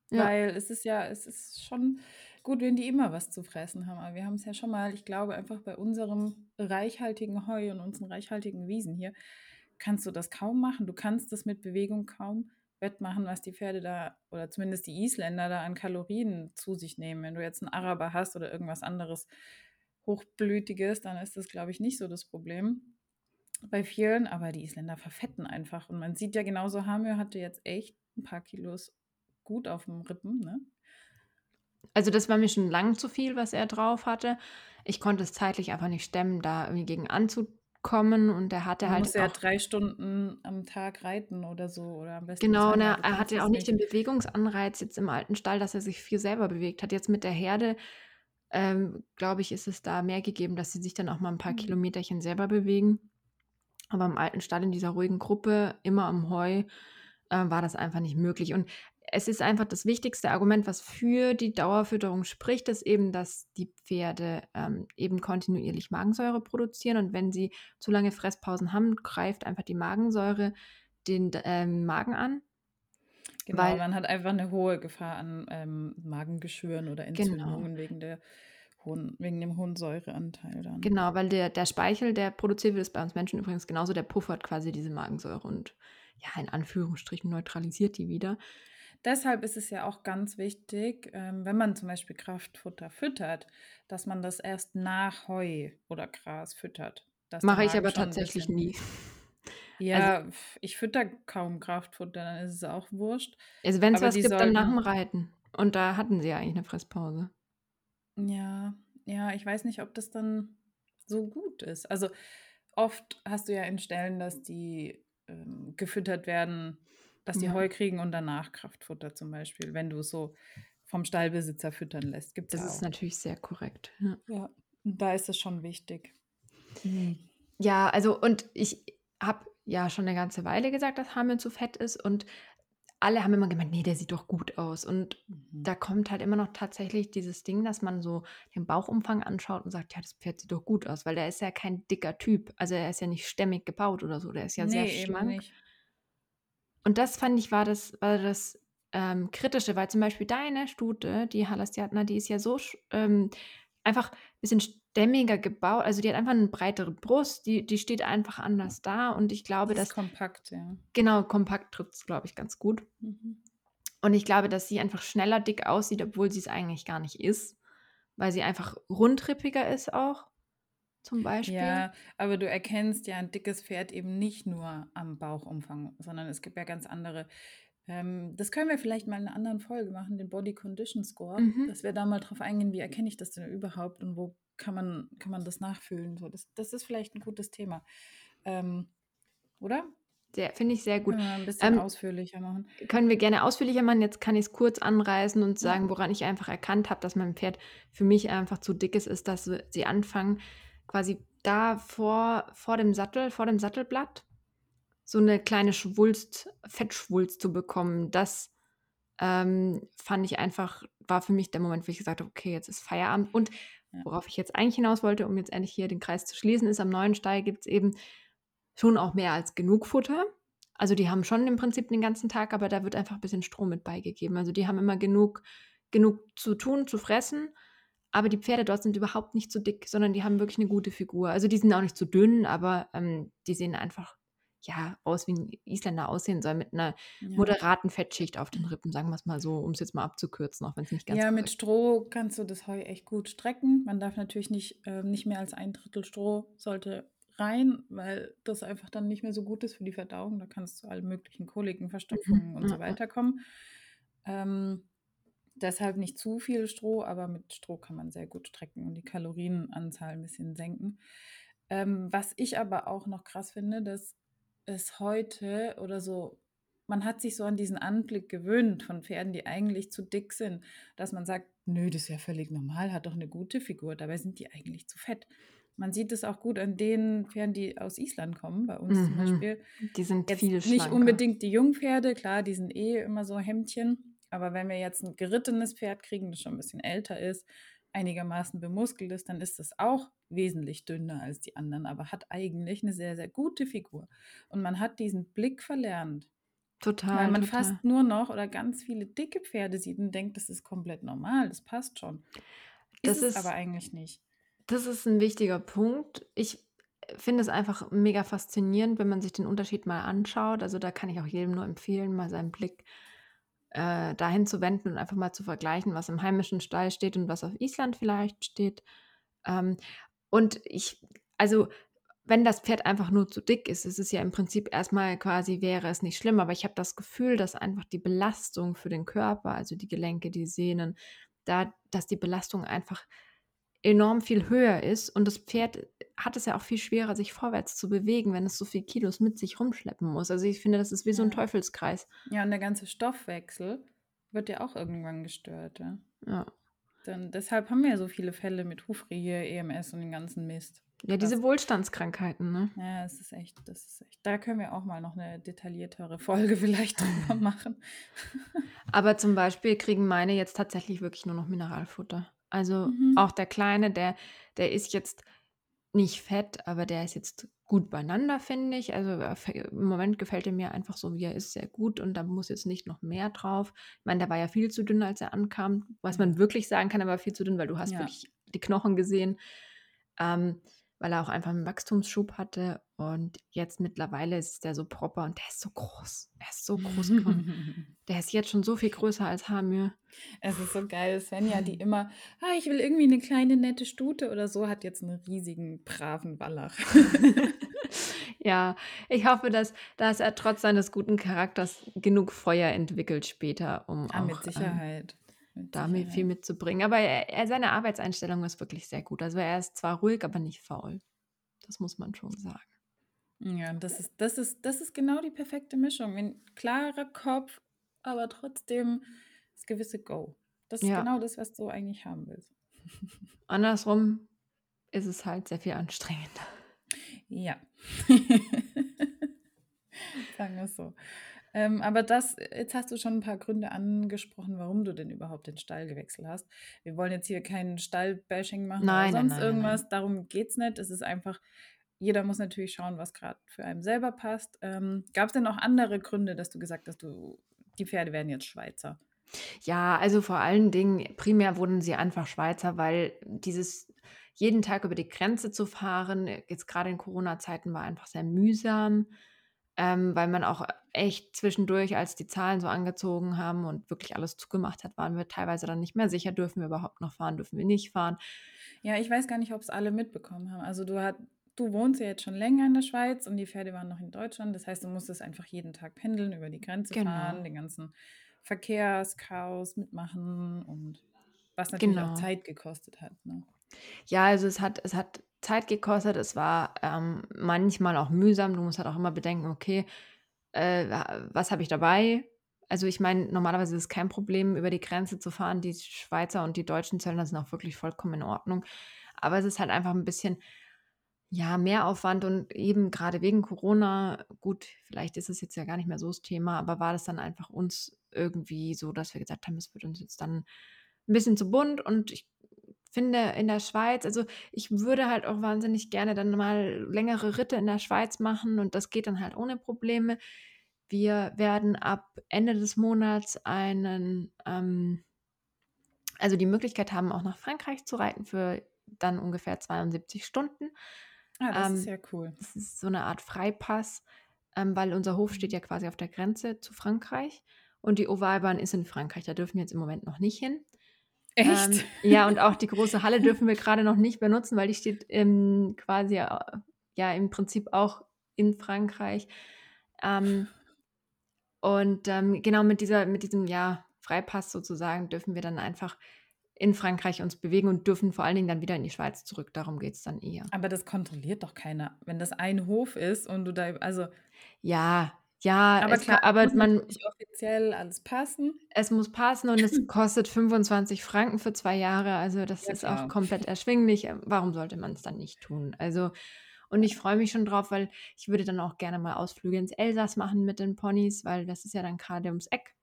Ja. Weil es ist ja, es ist schon gut, wenn die immer was zu fressen haben. Aber wir haben es ja schon mal, ich glaube, einfach bei unserem reichhaltigen Heu und unseren reichhaltigen Wiesen hier, kannst du das kaum machen. Du kannst das mit Bewegung kaum wettmachen, was die Pferde da oder zumindest die Isländer da an Kalorien zu sich nehmen. Wenn du jetzt einen Araber hast oder irgendwas anderes Hochblütiges, dann ist das, glaube ich, nicht so das Problem bei vielen. Aber die Isländer verfetten einfach. Und man sieht ja genauso, Hamir hatte jetzt echt ein paar Kilos gut auf dem Rippen, ne? Also das war mir schon lang zu viel, was er drauf hatte. Ich konnte es zeitlich einfach nicht stemmen, da irgendwie gegen anzukommen und er hatte halt muss ja drei Stunden am Tag reiten oder so oder am besten Genau, ne, er hatte auch nicht den Bewegungsanreiz jetzt im alten Stall, dass er sich viel selber bewegt hat. Jetzt mit der Herde, ähm, glaube ich, ist es da mehr gegeben, dass sie sich dann auch mal ein paar Mhm. Kilometerchen selber bewegen. Aber im alten Stall in dieser ruhigen Gruppe, immer am Heu, äh, war das einfach nicht möglich. Und es ist einfach das wichtigste Argument, was für die Dauerfütterung spricht, ist eben, dass die Pferde ähm, eben kontinuierlich Magensäure produzieren und wenn sie zu lange Fresspausen haben, greift einfach die Magensäure den ähm, Magen an. Genau, weil, man hat einfach eine hohe Gefahr an ähm, Magengeschwüren oder genau. Entzündungen genau. wegen, der hohen, wegen dem hohen Säureanteil dann. Genau, weil der, der Speichel, der produziert wird, ist bei uns Menschen übrigens genauso, der puffert quasi diese Magensäure und ja, in Anführungsstrichen neutralisiert die wieder. Deshalb ist es ja auch ganz wichtig, ähm, wenn man zum Beispiel Kraftfutter füttert, dass man das erst nach Heu oder Gras füttert. Mache ich aber tatsächlich nie. Ja, also, ich fütter kaum Kraftfutter, dann ist es auch wurscht. Also wenn es was gibt, dann nach dem Reiten. Und da hatten sie ja eigentlich eine Fresspause. Ja, ja, ich weiß nicht, ob das dann so gut ist. Also oft hast du ja in Stellen, dass die ähm, gefüttert werden dass die ja. Heu kriegen und danach Kraftfutter zum Beispiel, wenn du es so vom Stallbesitzer füttern lässt. Gibt's das ja ist natürlich sehr korrekt. Ja, ja. da ist es schon wichtig. Mhm. Ja, also und ich habe ja schon eine ganze Weile gesagt, dass Hamel zu fett ist und alle haben immer gemeint, nee, der sieht doch gut aus. Und mhm. da kommt halt immer noch tatsächlich dieses Ding, dass man so den Bauchumfang anschaut und sagt, ja, das Pferd sieht doch gut aus, weil der ist ja kein dicker Typ. Also er ist ja nicht stämmig gebaut oder so, der ist ja nee, sehr schlank. Und das fand ich war das, war das ähm, Kritische, weil zum Beispiel deine Stute, die Halastiatna, die ist ja so ähm, einfach ein bisschen stämmiger gebaut. Also die hat einfach eine breitere Brust, die, die steht einfach anders da. Und ich glaube, das dass. kompakt, ja. Genau, kompakt trifft es, glaube ich, ganz gut. Mhm. Und ich glaube, dass sie einfach schneller dick aussieht, obwohl sie es eigentlich gar nicht ist. Weil sie einfach rundrippiger ist auch zum Beispiel. Ja, aber du erkennst ja ein dickes Pferd eben nicht nur am Bauchumfang, sondern es gibt ja ganz andere. Ähm, das können wir vielleicht mal in einer anderen Folge machen, den Body Condition Score, mhm. dass wir da mal drauf eingehen, wie erkenne ich das denn überhaupt und wo kann man, kann man das nachfühlen. So, das, das ist vielleicht ein gutes Thema. Ähm, oder? Finde ich sehr gut. Können wir ein bisschen ähm, ausführlicher machen. Können wir gerne ausführlicher machen. Jetzt kann ich es kurz anreißen und sagen, woran ich einfach erkannt habe, dass mein Pferd für mich einfach zu dick ist, ist, dass sie anfangen, quasi da vor, vor dem Sattel, vor dem Sattelblatt, so eine kleine Schwulst, Fettschwulst zu bekommen. Das ähm, fand ich einfach, war für mich der Moment, wo ich gesagt habe, okay, jetzt ist Feierabend. Und worauf ich jetzt eigentlich hinaus wollte, um jetzt endlich hier den Kreis zu schließen, ist, am neuen Stall gibt es eben schon auch mehr als genug Futter. Also die haben schon im Prinzip den ganzen Tag, aber da wird einfach ein bisschen Strom mit beigegeben. Also die haben immer genug, genug zu tun, zu fressen aber die Pferde dort sind überhaupt nicht zu dick, sondern die haben wirklich eine gute Figur. Also die sind auch nicht zu dünn, aber ähm, die sehen einfach ja aus, wie ein Isländer aussehen soll, mit einer Ja. moderaten Fettschicht auf den Rippen, sagen wir es mal so, um es jetzt mal abzukürzen, auch wenn es nicht ganz Ja, mit korrekt Stroh kannst du das Heu echt gut strecken. Man darf natürlich nicht, ähm, nicht mehr als ein Drittel Stroh sollte rein, weil das einfach dann nicht mehr so gut ist für die Verdauung. Da kannst du alle möglichen Koliken, Verstopfungen und Mhm, so ja, ja. weiter kommen. Ähm, deshalb nicht zu viel Stroh, aber mit Stroh kann man sehr gut strecken und die Kalorienanzahl ein bisschen senken. Ähm, was ich aber auch noch krass finde, dass es heute oder so, man hat sich so an diesen Anblick gewöhnt von Pferden, die eigentlich zu dick sind, dass man sagt, nö, das ist ja völlig normal, hat doch eine gute Figur, dabei sind die eigentlich zu fett. Man sieht es auch gut an den Pferden, die aus Island kommen, bei uns zum Mhm. Beispiel. Die sind Jetzt viel nicht schlanker. unbedingt die Jungpferde, klar, die sind eh immer so Hemdchen. Aber wenn wir jetzt ein gerittenes Pferd kriegen, das schon ein bisschen älter ist, einigermaßen bemuskelt ist, dann ist das auch wesentlich dünner als die anderen, aber hat eigentlich eine sehr, sehr gute Figur. Und man hat diesen Blick verlernt, weil Total, man total. fast nur noch oder ganz viele dicke Pferde sieht und denkt, das ist komplett normal, das passt schon. Das Ist ist aber eigentlich nicht. Das ist ein wichtiger Punkt. Ich finde es einfach mega faszinierend, wenn man sich den Unterschied mal anschaut. Also, da kann ich auch jedem nur empfehlen, mal seinen Blick, äh, dahin zu wenden und einfach mal zu vergleichen, was im heimischen Stall steht und was auf Island vielleicht steht. Ähm, und ich also, wenn das Pferd einfach nur zu dick ist, ist es ja im Prinzip erstmal quasi wäre es nicht schlimm, aber ich habe das Gefühl, dass einfach die Belastung für den Körper, also die Gelenke, die Sehnen, da dass die Belastung einfach enorm viel höher ist und das Pferd hat es ja auch viel schwerer, sich vorwärts zu bewegen, wenn es so viel Kilos mit sich rumschleppen muss. Also, ich finde, das ist wie so ein Ja. Teufelskreis. Ja, und der ganze Stoffwechsel wird ja auch irgendwann gestört, ja. Ja. Dann, deshalb haben wir ja so viele Fälle mit Hufrehe, EMS und den ganzen Mist. Ja, diese Wohlstandskrankheiten, ne? Ja, es ist echt, das ist echt. Da können wir auch mal noch eine detailliertere Folge vielleicht drüber machen. Aber zum Beispiel kriegen meine jetzt tatsächlich wirklich nur noch Mineralfutter. Also, Mhm. auch der Kleine, der der ist jetzt nicht fett, aber der ist jetzt gut beieinander, finde ich. Also, fe im Moment gefällt er mir einfach so, wie er ist, sehr gut und da muss jetzt nicht noch mehr drauf. Ich meine, der war ja viel zu dünn, als er ankam. Was man wirklich sagen kann, er war viel zu dünn, weil du hast Ja. wirklich die Knochen gesehen. Ähm, weil er auch einfach einen Wachstumsschub hatte und jetzt mittlerweile ist der so proper und der ist so groß. Er ist so groß geworden. Der ist jetzt schon so viel größer als Hamir. Es ist so geil, Svenja, die immer, ah, ich will irgendwie eine kleine nette Stute oder so, hat jetzt einen riesigen, braven Wallach. Ja, ich hoffe, dass dass er trotz seines guten Charakters genug Feuer entwickelt später, um Ah, mit auch, ähm, Sicherheit. Mit da viel mitzubringen. Aber er er seine Arbeitseinstellung ist wirklich sehr gut. Also, er ist zwar ruhig, aber nicht faul. Das muss man schon sagen. Ja, und das ist, das ist, das ist genau die perfekte Mischung. Ein klarer Kopf, aber trotzdem das gewisse Go. Das ist Ja. genau das, was du eigentlich haben willst. Andersrum ist es halt sehr viel anstrengender. Ja. Sagen wir es so. Ähm, aber das, jetzt hast du schon ein paar Gründe angesprochen, warum du denn überhaupt den Stall gewechselt hast. Wir wollen jetzt hier kein Stallbashing machen Nein, oder sonst nein, nein, irgendwas. Darum geht es nicht. Es ist einfach, jeder muss natürlich schauen, was gerade für einen selber passt. Ähm, Gab es denn noch andere Gründe, dass du gesagt hast, du, die Pferde werden jetzt Schweizer? Ja, also vor allen Dingen, primär wurden sie einfach Schweizer, weil dieses jeden Tag über die Grenze zu fahren, jetzt gerade in Corona-Zeiten, war einfach sehr mühsam, ähm, weil man auch echt zwischendurch, als die Zahlen so angezogen haben und wirklich alles zugemacht hat, waren wir teilweise dann nicht mehr sicher, dürfen wir überhaupt noch fahren, dürfen wir nicht fahren. Ja, ich weiß gar nicht, ob es alle mitbekommen haben. Also du, hat, du wohnst ja jetzt schon länger in der Schweiz und die Pferde waren noch in Deutschland. Das heißt, du musstest einfach jeden Tag pendeln, über die Grenze Genau. fahren, den ganzen Verkehrschaos mitmachen und was natürlich auch Genau. Zeit gekostet hat. Ne? Ja, also es hat, es hat Zeit gekostet, es war ähm, manchmal auch mühsam. Du musst halt auch immer bedenken, okay, äh, was habe ich dabei? Also ich meine, normalerweise ist es kein Problem, über die Grenze zu fahren. Die Schweizer und die deutschen Zöllner sind auch wirklich vollkommen in Ordnung. Aber es ist halt einfach ein bisschen, ja, mehr Aufwand und eben gerade wegen Corona, gut, vielleicht ist es jetzt ja gar nicht mehr so das Thema, aber war das dann einfach uns irgendwie so, dass wir gesagt haben, es wird uns jetzt dann ein bisschen zu bunt und ich finde in der Schweiz, also ich würde halt auch wahnsinnig gerne dann mal längere Ritte in der Schweiz machen und das geht dann halt ohne Probleme. Wir werden ab Ende des Monats einen, ähm, also die Möglichkeit haben, auch nach Frankreich zu reiten für dann ungefähr 72 Stunden. Ah, das Ähm, ist ja cool. das ist so eine Art Freipass, ähm, weil unser Hof steht ja quasi auf der Grenze zu Frankreich und die Ovalbahn ist in Frankreich. Da dürfen wir jetzt im Moment noch nicht hin. Echt? Ähm, ja, und auch die große Halle dürfen wir gerade noch nicht benutzen, weil die steht ähm, quasi äh, ja im Prinzip auch in Frankreich. Ähm, und ähm, genau mit dieser, mit diesem ja, Freipass sozusagen dürfen wir dann einfach in Frankreich uns bewegen und dürfen vor allen Dingen dann wieder in die Schweiz zurück. Darum geht es dann eher. Aber das kontrolliert doch keiner, wenn das ein Hof ist und du da, also, Ja, ja, aber es klar, kann, aber muss man, natürlich offiziell alles passen. es muss passen und es kostet 25 Franken für zwei Jahre. Also das Ja, ist auch klar. komplett erschwinglich. Ähm, Warum sollte man es dann nicht tun? Also, und ich freue mich schon drauf, weil ich würde dann auch gerne mal Ausflüge ins Elsass machen mit den Ponys, weil das ist ja dann gerade ums Eck.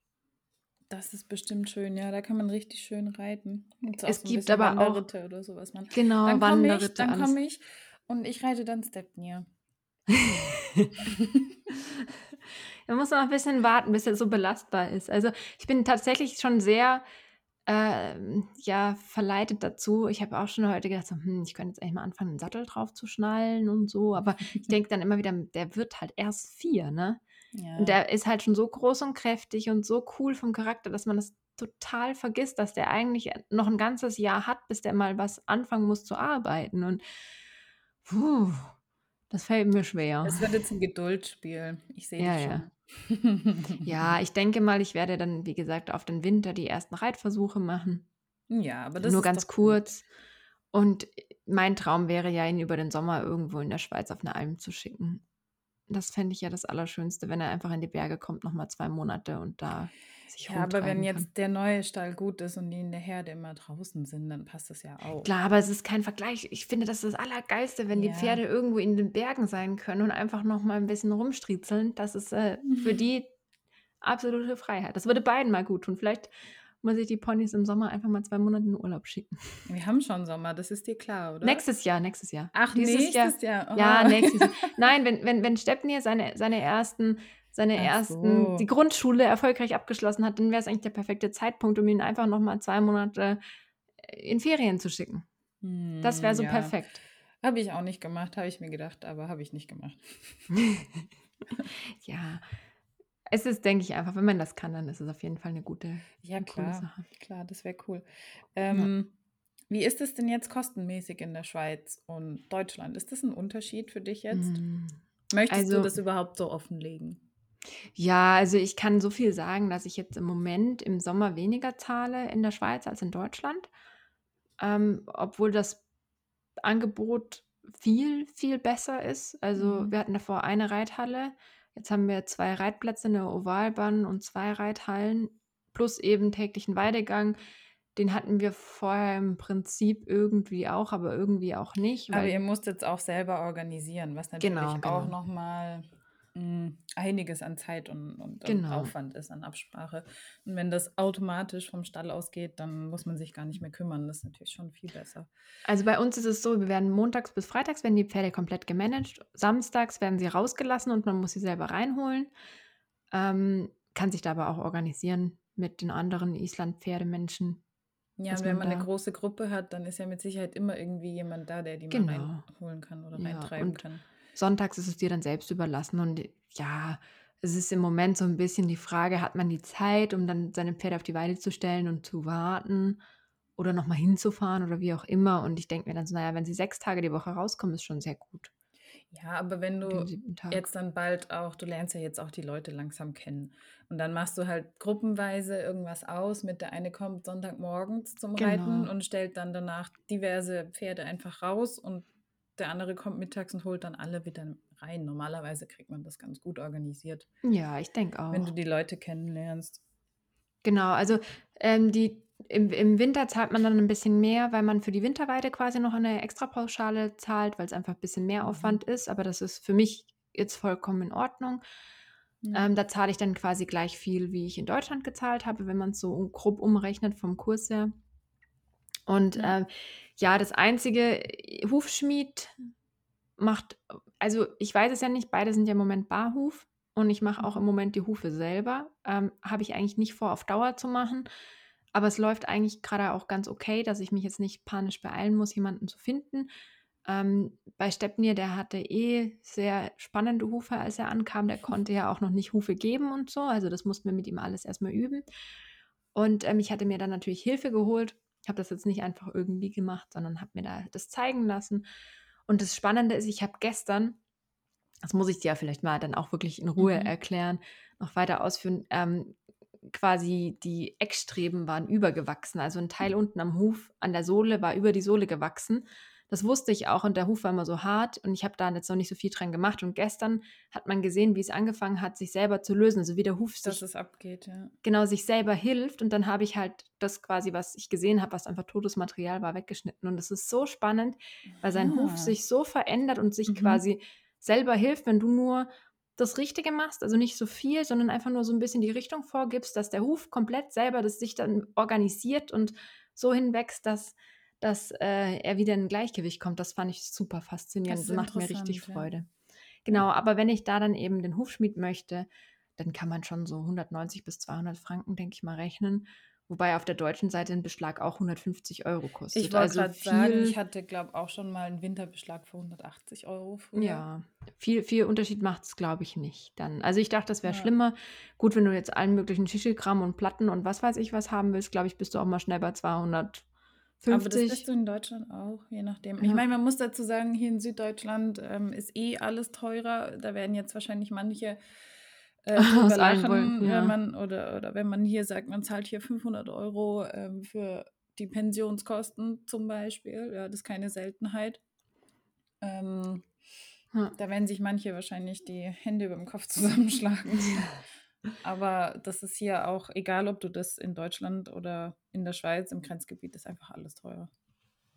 Das ist bestimmt schön, ja, da kann man richtig schön reiten. So auch Es gibt aber auch, Wanderritte oder sowas man. genau, Dann komme ich, Wanderritte, dann komme ich und ich reite dann Stepnir. Da muss man noch ein bisschen warten, bis er so belastbar ist. Also ich bin tatsächlich schon sehr ähm, ja, verleitet dazu. Ich habe auch schon heute gedacht, so, hm, ich könnte jetzt eigentlich mal anfangen, einen Sattel drauf zu schnallen und so. Aber ich denke dann immer wieder, der wird halt erst vier, ne? Und Ja, der ist halt schon so groß und kräftig und so cool vom Charakter, dass man das total vergisst, dass der eigentlich noch ein ganzes Jahr hat, bis der mal was anfangen muss zu arbeiten. Und puh, das fällt mir schwer. es wird jetzt ein Geduldsspiel. Ich sehe Ja, ja. schon. Ja, ich denke mal, ich werde dann, wie gesagt, auf den Winter die ersten Reitversuche machen. Ja, aber das Nur ganz gut. kurz. Und mein Traum wäre ja, ihn über den Sommer irgendwo in der Schweiz auf eine Alm zu schicken. Das fände ich ja das Allerschönste, wenn er einfach in die Berge kommt, nochmal zwei Monate und da sich Ja, aber wenn rumtreiben jetzt kann. der neue Stall gut ist und die in der Herde immer draußen sind, dann passt das ja auch. Klar, aber es ist kein Vergleich. Ich finde, das ist das Allergeilste, wenn die Ja. Pferde irgendwo in den Bergen sein können und einfach noch mal ein bisschen rumstriezeln. Das ist äh, für die absolute Freiheit. Das würde beiden mal gut tun. Vielleicht muss ich die Ponys im Sommer einfach mal zwei Monate in Urlaub schicken. Wir haben schon Sommer, das ist dir klar, oder? Nächstes Jahr, nächstes Jahr. Ach, Dieses Jahr. nächstes Jahr. Ja, Oh. nächstes Jahr. Nein, wenn, wenn, wenn Stepnir seine, seine ersten, seine Ach ersten, so. die Grundschule erfolgreich abgeschlossen hat, dann wäre es eigentlich der perfekte Zeitpunkt, um ihn einfach noch mal zwei Monate in Ferien zu schicken. Das wäre Hm, so ja. perfekt. Habe ich auch nicht gemacht, habe ich mir gedacht, aber habe ich nicht gemacht. ja, es ist, denke ich, einfach, wenn man das kann, dann ist es auf jeden Fall eine gute, Ja, klar, Sache. klar, das wäre cool. Ja. Ähm, wie ist es denn jetzt kostenmäßig in der Schweiz und Deutschland? Ist das ein Unterschied für dich jetzt? Mm, Möchtest du Also, das überhaupt so offenlegen? Ja, also ich kann so viel sagen, dass ich jetzt im Moment im Sommer weniger zahle in der Schweiz als in Deutschland, ähm, obwohl das Angebot viel, viel besser ist. Also Mhm. wir hatten davor eine Reithalle, jetzt haben wir zwei Reitplätze, eine Ovalbahn und zwei Reithallen plus eben täglichen Weidegang. Den hatten wir vorher im Prinzip irgendwie auch, aber irgendwie auch nicht, Aber ihr musst jetzt auch selber organisieren, was natürlich genau, auch genau, nochmal einiges an Zeit und, und, und genau. Aufwand ist an Absprache. Und wenn das automatisch vom Stall ausgeht, dann muss man sich gar nicht mehr kümmern. Das ist natürlich schon viel besser. Also bei uns ist es so, wir werden montags bis freitags werden die Pferde komplett gemanagt. Samstags werden sie rausgelassen und man muss sie selber reinholen. Ähm, kann sich da aber auch organisieren mit den anderen Island-Pferdemenschen, Ja, und wenn man man eine große Gruppe hat, dann ist ja mit Sicherheit immer irgendwie jemand da, der die mal Genau. reinholen kann oder Ja, reintreiben und kann. Sonntags ist es dir dann selbst überlassen. Und ja, es ist im Moment so ein bisschen die Frage, hat man die Zeit, um dann seine Pferde auf die Weide zu stellen und zu warten oder nochmal hinzufahren oder wie auch immer. Und ich denke mir dann so, naja, wenn sie sechs Tage die Woche rauskommen, ist schon sehr gut. Ja, aber wenn du jetzt dann bald auch, du lernst ja jetzt auch die Leute langsam kennen. Und dann machst du halt gruppenweise irgendwas aus. Mit der eine kommt Sonntagmorgens zum Reiten Genau. und stellt dann danach diverse Pferde einfach raus und der andere kommt mittags und holt dann alle wieder rein. Normalerweise kriegt man das ganz gut organisiert, Ja, ich denke wenn du auch. die Leute kennenlernst. Genau, also ähm, die, im, im Winter zahlt man dann ein bisschen mehr, weil man für die Winterweide quasi noch eine Extrapauschale zahlt, weil es einfach ein bisschen mehr Mhm. Aufwand ist. Aber das ist für mich jetzt vollkommen in Ordnung. Ja. Ähm, da zahle ich dann quasi gleich viel, wie ich in Deutschland gezahlt habe, wenn man es so grob umrechnet vom Kurs her. Und Ja. ähm, ja, das einzige, äh, Hufschmied macht, also ich weiß es ja nicht, beide sind ja im Moment Barhuf und ich mache auch im Mhm. Moment die Hufe selber. Ähm, habe ich eigentlich nicht vor, auf Dauer zu machen. aber es läuft eigentlich gerade auch ganz okay, dass ich mich jetzt nicht panisch beeilen muss, jemanden zu finden. Ähm, bei Stepnir, der hatte eh sehr spannende Hufe, als er ankam. Der konnte ja auch noch nicht Hufe geben und so. Also das mussten wir mit ihm alles erstmal üben. Und ähm, ich hatte mir dann natürlich Hilfe geholt. Ich habe das jetzt nicht einfach irgendwie gemacht, sondern habe mir da das zeigen lassen. Und das Spannende ist, ich habe gestern, das muss ich dir ja vielleicht mal dann auch wirklich in Ruhe mhm. erklären, noch weiter ausführen, ähm, quasi die Eckstreben waren übergewachsen. Also ein Teil unten am Huf an der Sohle war über die Sohle gewachsen. Das wusste ich auch und der Huf war immer so hart und ich habe da jetzt noch nicht so viel dran gemacht. Und gestern hat man gesehen, wie es angefangen hat, sich selber zu lösen. Also wie der Huf Dass sich, es abgeht, ja. genau sich selber hilft. Und dann habe ich halt das quasi, was ich gesehen habe, was einfach totes Material war, weggeschnitten. Und das ist so spannend, weil sein ah. Huf sich so verändert und sich mhm. quasi selber hilft, wenn du nur das Richtige machst, also nicht so viel, sondern einfach nur so ein bisschen die Richtung vorgibst, dass der Huf komplett selber das sich dann organisiert und so hinwächst, dass dass äh, er wieder in Gleichgewicht kommt. Das fand ich super faszinierend. Das macht mir richtig ja. Freude. Genau, aber wenn ich da dann eben den Hufschmied möchte, dann kann man schon so 190 bis 200 Franken, denke ich mal, rechnen. Wobei auf der deutschen Seite ein Beschlag auch 150 Euro kostet. Ich wollte also gerade sagen, ich hatte, glaube ich, auch schon mal einen Winterbeschlag für 180 Euro früher. Ja, viel, viel Unterschied macht es, glaube ich, nicht. Dann. Also ich dachte, das wäre ja. schlimmer. Gut, wenn du jetzt allen möglichen Schichelkram und Platten und was weiß ich was haben willst, glaube ich, bist du auch mal schnell bei 200 50. Aber das bist du in Deutschland auch, je nachdem. Ja. Ich meine, man muss dazu sagen, hier in Süddeutschland ähm, ist eh alles teurer. Da werden jetzt wahrscheinlich manche äh, lachen, wollen, ja. wenn man oder, oder wenn man hier sagt, man zahlt hier 500 Euro ähm, für die Pensionskosten zum Beispiel. Ja, das ist keine Seltenheit. Ähm, ja. Da werden sich manche wahrscheinlich die Hände über dem Kopf zusammenschlagen. Aber das ist hier auch, egal ob du das in Deutschland oder in der Schweiz, im Grenzgebiet, ist einfach alles teurer.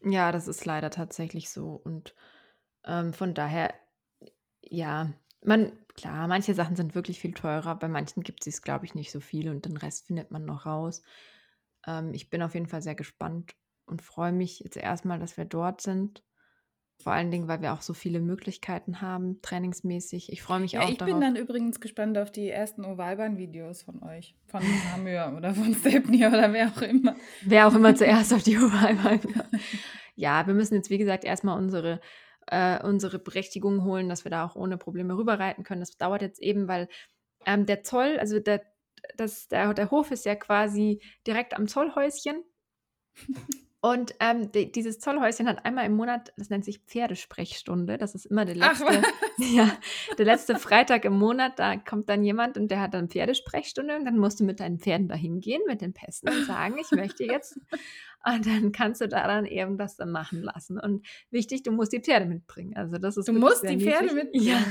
Ja, das ist leider tatsächlich so. Und ähm, von daher, ja, man, klar, manche Sachen sind wirklich viel teurer. Bei manchen gibt es, glaube ich, nicht so viel und den Rest findet man noch raus. Ähm, ich bin auf jeden Fall sehr gespannt und freue mich jetzt erstmal, dass wir dort sind. Vor allen Dingen, weil wir auch so viele Möglichkeiten haben, trainingsmäßig. Ich freue mich ja, auch ich darauf. Ich bin dann übrigens gespannt auf die ersten Ovalbahn-Videos von euch. Von Hamir oder von Stepney oder wer auch immer. Wer auch immer zuerst auf die Ovalbahn. ja, wir müssen jetzt, wie gesagt, erstmal unsere, äh, unsere Berechtigung holen, dass wir da auch ohne Probleme rüberreiten können. Das dauert jetzt eben, weil ähm, der Zoll, also der, das, der, der Hof ist ja quasi direkt am Zollhäuschen. Und ähm, die, dieses Zollhäuschen hat einmal im Monat, das nennt sich Pferdesprechstunde. Das ist immer der letzte, Ach, ja, der letzte Freitag im Monat. Da kommt dann jemand und der hat dann Pferdesprechstunde und dann musst du mit deinen Pferden dahin gehen, mit den Pässen und sagen, ich möchte jetzt. Und dann kannst du da dann eben das dann machen lassen. Und wichtig, du musst die Pferde mitbringen. Also das ist du musst die Pferde mitbringen. Ja,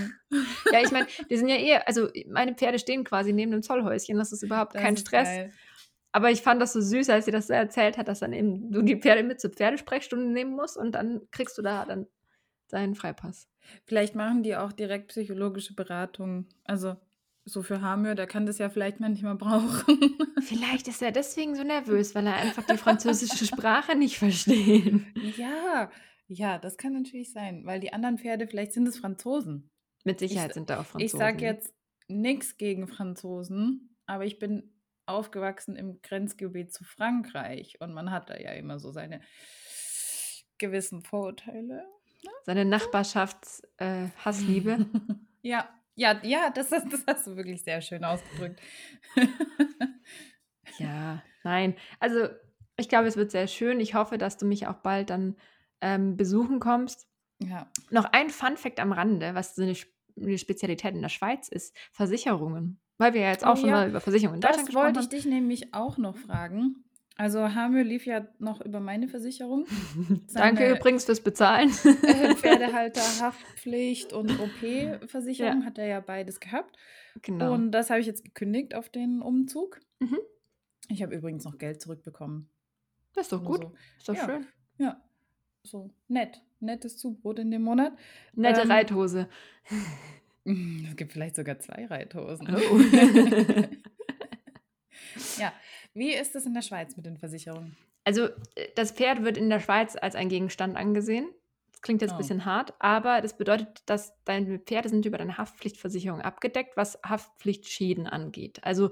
ja ich meine, die sind ja eher, also meine Pferde stehen quasi neben dem Zollhäuschen. Das ist überhaupt das kein ist Stress. Geil. Aber ich fand das so süß, als sie das so erzählt hat, dass dann eben du die Pferde mit zur Pferdesprechstunde nehmen musst und dann kriegst du da dann deinen Freipass. Vielleicht machen die auch direkt psychologische Beratungen. Also so für Hamir, der kann das ja vielleicht manchmal brauchen. Vielleicht ist er deswegen so nervös, weil er einfach die französische Sprache nicht versteht. Ja, ja, das kann natürlich sein, weil die anderen Pferde, vielleicht sind es Franzosen. Mit Sicherheit ich, sind da auch Franzosen. Ich sage jetzt nichts gegen Franzosen, aber ich bin aufgewachsen im Grenzgebiet zu Frankreich und man hat da ja immer so seine gewissen Vorurteile. Ne? Seine Nachbarschaftshassliebe. Äh, ja, ja, ja, das, das hast du wirklich sehr schön ausgedrückt. ja, nein. Also ich glaube, es wird sehr schön. Ich hoffe, dass du mich auch bald dann ähm, besuchen kommst. Ja. Noch ein Fun Fact am Rande, was so eine, eine Spezialität in der Schweiz ist: Versicherungen. Weil wir ja jetzt auch oh, schon ja. mal über Versicherungen in Deutschland Das wollte ich dich nämlich auch noch fragen. Also Hamir lief ja noch über meine Versicherung. Danke übrigens fürs Bezahlen. Pferdehalter, Haftpflicht und OP-Versicherung ja. hat er ja beides gehabt. Genau. Und das habe ich jetzt gekündigt auf den Umzug. Mhm. Ich habe übrigens noch Geld zurückbekommen. Das ist doch gut. So. Ist doch ja. schön. Ja. So nett. Nettes Zubrot in dem Monat. Nette ähm, Reithose. Es gibt vielleicht sogar zwei Reithosen. Oh. ja, wie ist es in der Schweiz mit den Versicherungen? Also, äh, das Pferd wird in der Schweiz als ein Gegenstand angesehen. Das klingt jetzt oh. ein bisschen hart, aber das bedeutet, dass deine Pferde sind über deine Haftpflichtversicherung abgedeckt, was Haftpflichtschäden angeht. Also,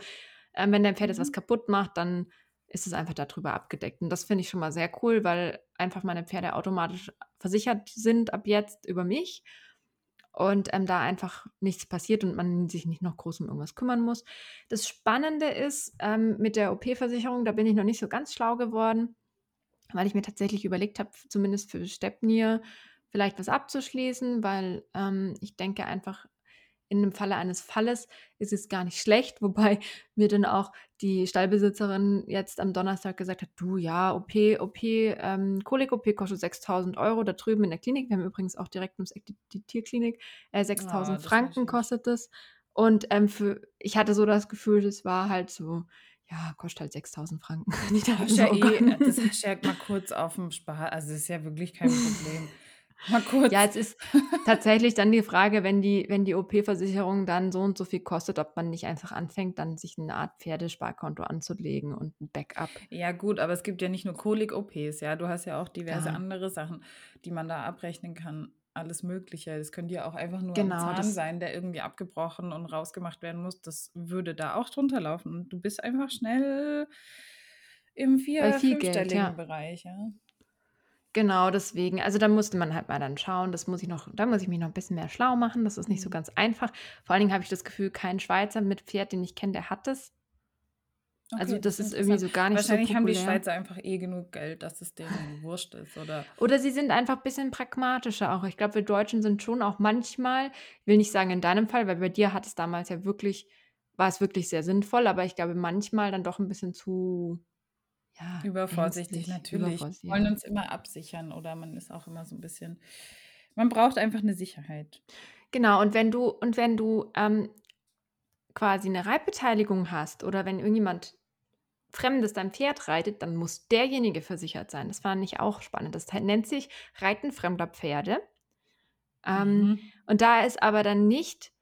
äh, wenn dein Pferd mhm. jetzt was mhm. kaputt macht, dann ist es einfach darüber abgedeckt. Und das finde ich schon mal sehr cool, weil einfach meine Pferde automatisch versichert sind ab jetzt über mich und ähm, da einfach nichts passiert und man sich nicht noch groß um irgendwas kümmern muss. Das Spannende ist ähm, mit der OP-Versicherung, da bin ich noch nicht so ganz schlau geworden, weil ich mir tatsächlich überlegt habe, zumindest für Stepnir vielleicht was abzuschließen, weil ähm, ich denke einfach, in dem Falle eines Falles ist es gar nicht schlecht, wobei mir dann auch die Stallbesitzerin jetzt am Donnerstag gesagt hat, du ja, OP, OP, ähm, Kolik-OP kostet 6.000 Euro da drüben in der Klinik. Wir haben übrigens auch direkt ums Eck die, die Tierklinik. Äh, 6.000 oh, Franken kostet es. Und ähm, für, ich hatte so das Gefühl, das war halt so, ja, kostet halt 6000 Franken. Ich dachte, ja, oh eh, das hast ja mal kurz auf dem Spar. Also, das ist ja wirklich kein Problem. Mal kurz. Ja, es ist tatsächlich dann die Frage, wenn die, wenn die OP-Versicherung dann so und so viel kostet, ob man nicht einfach anfängt, dann sich eine Art Pferdesparkonto anzulegen und ein Backup. Ja, gut, aber es gibt ja nicht nur Kolik-OPs, ja. Du hast ja auch diverse ja. andere Sachen, die man da abrechnen kann. Alles Mögliche. Es könnte ja auch einfach nur genau, ein Zahn sein, der irgendwie abgebrochen und rausgemacht werden muss. Das würde da auch drunter laufen. Und du bist einfach schnell im vier-, fünfstelligen ja. Bereich, ja. Genau, deswegen. Also da musste man halt mal dann schauen. Das muss ich noch, da muss ich mich noch ein bisschen mehr schlau machen. Das ist nicht so mhm. ganz einfach. Vor allen Dingen habe ich das Gefühl, kein Schweizer mit Pferd, den ich kenne, der hat das. Also das ist irgendwie so gar nicht so Wahrscheinlich haben die Schweizer einfach eh genug Geld, dass es denen wurscht ist, oder? Oder sie sind einfach ein bisschen pragmatischer auch. Ich glaube, wir Deutschen sind schon auch manchmal, ich will nicht sagen in deinem Fall, weil bei dir hat es damals ja wirklich, war es wirklich sehr sinnvoll, aber ich glaube manchmal dann doch ein bisschen zu ja, Übervorsichtig natürlich. Übervorsichtig, Wir wollen uns immer absichern oder man ist auch immer so ein bisschen man braucht einfach eine Sicherheit. Genau, und wenn du und wenn du, ähm, quasi eine Reitbeteiligung hast oder wenn irgendjemand Fremdes dein Pferd reitet, dann muss derjenige versichert sein. Das fand ich auch spannend. Das nennt sich Reiten fremder Pferde. Ähm, mhm. und da ist aber dann nicht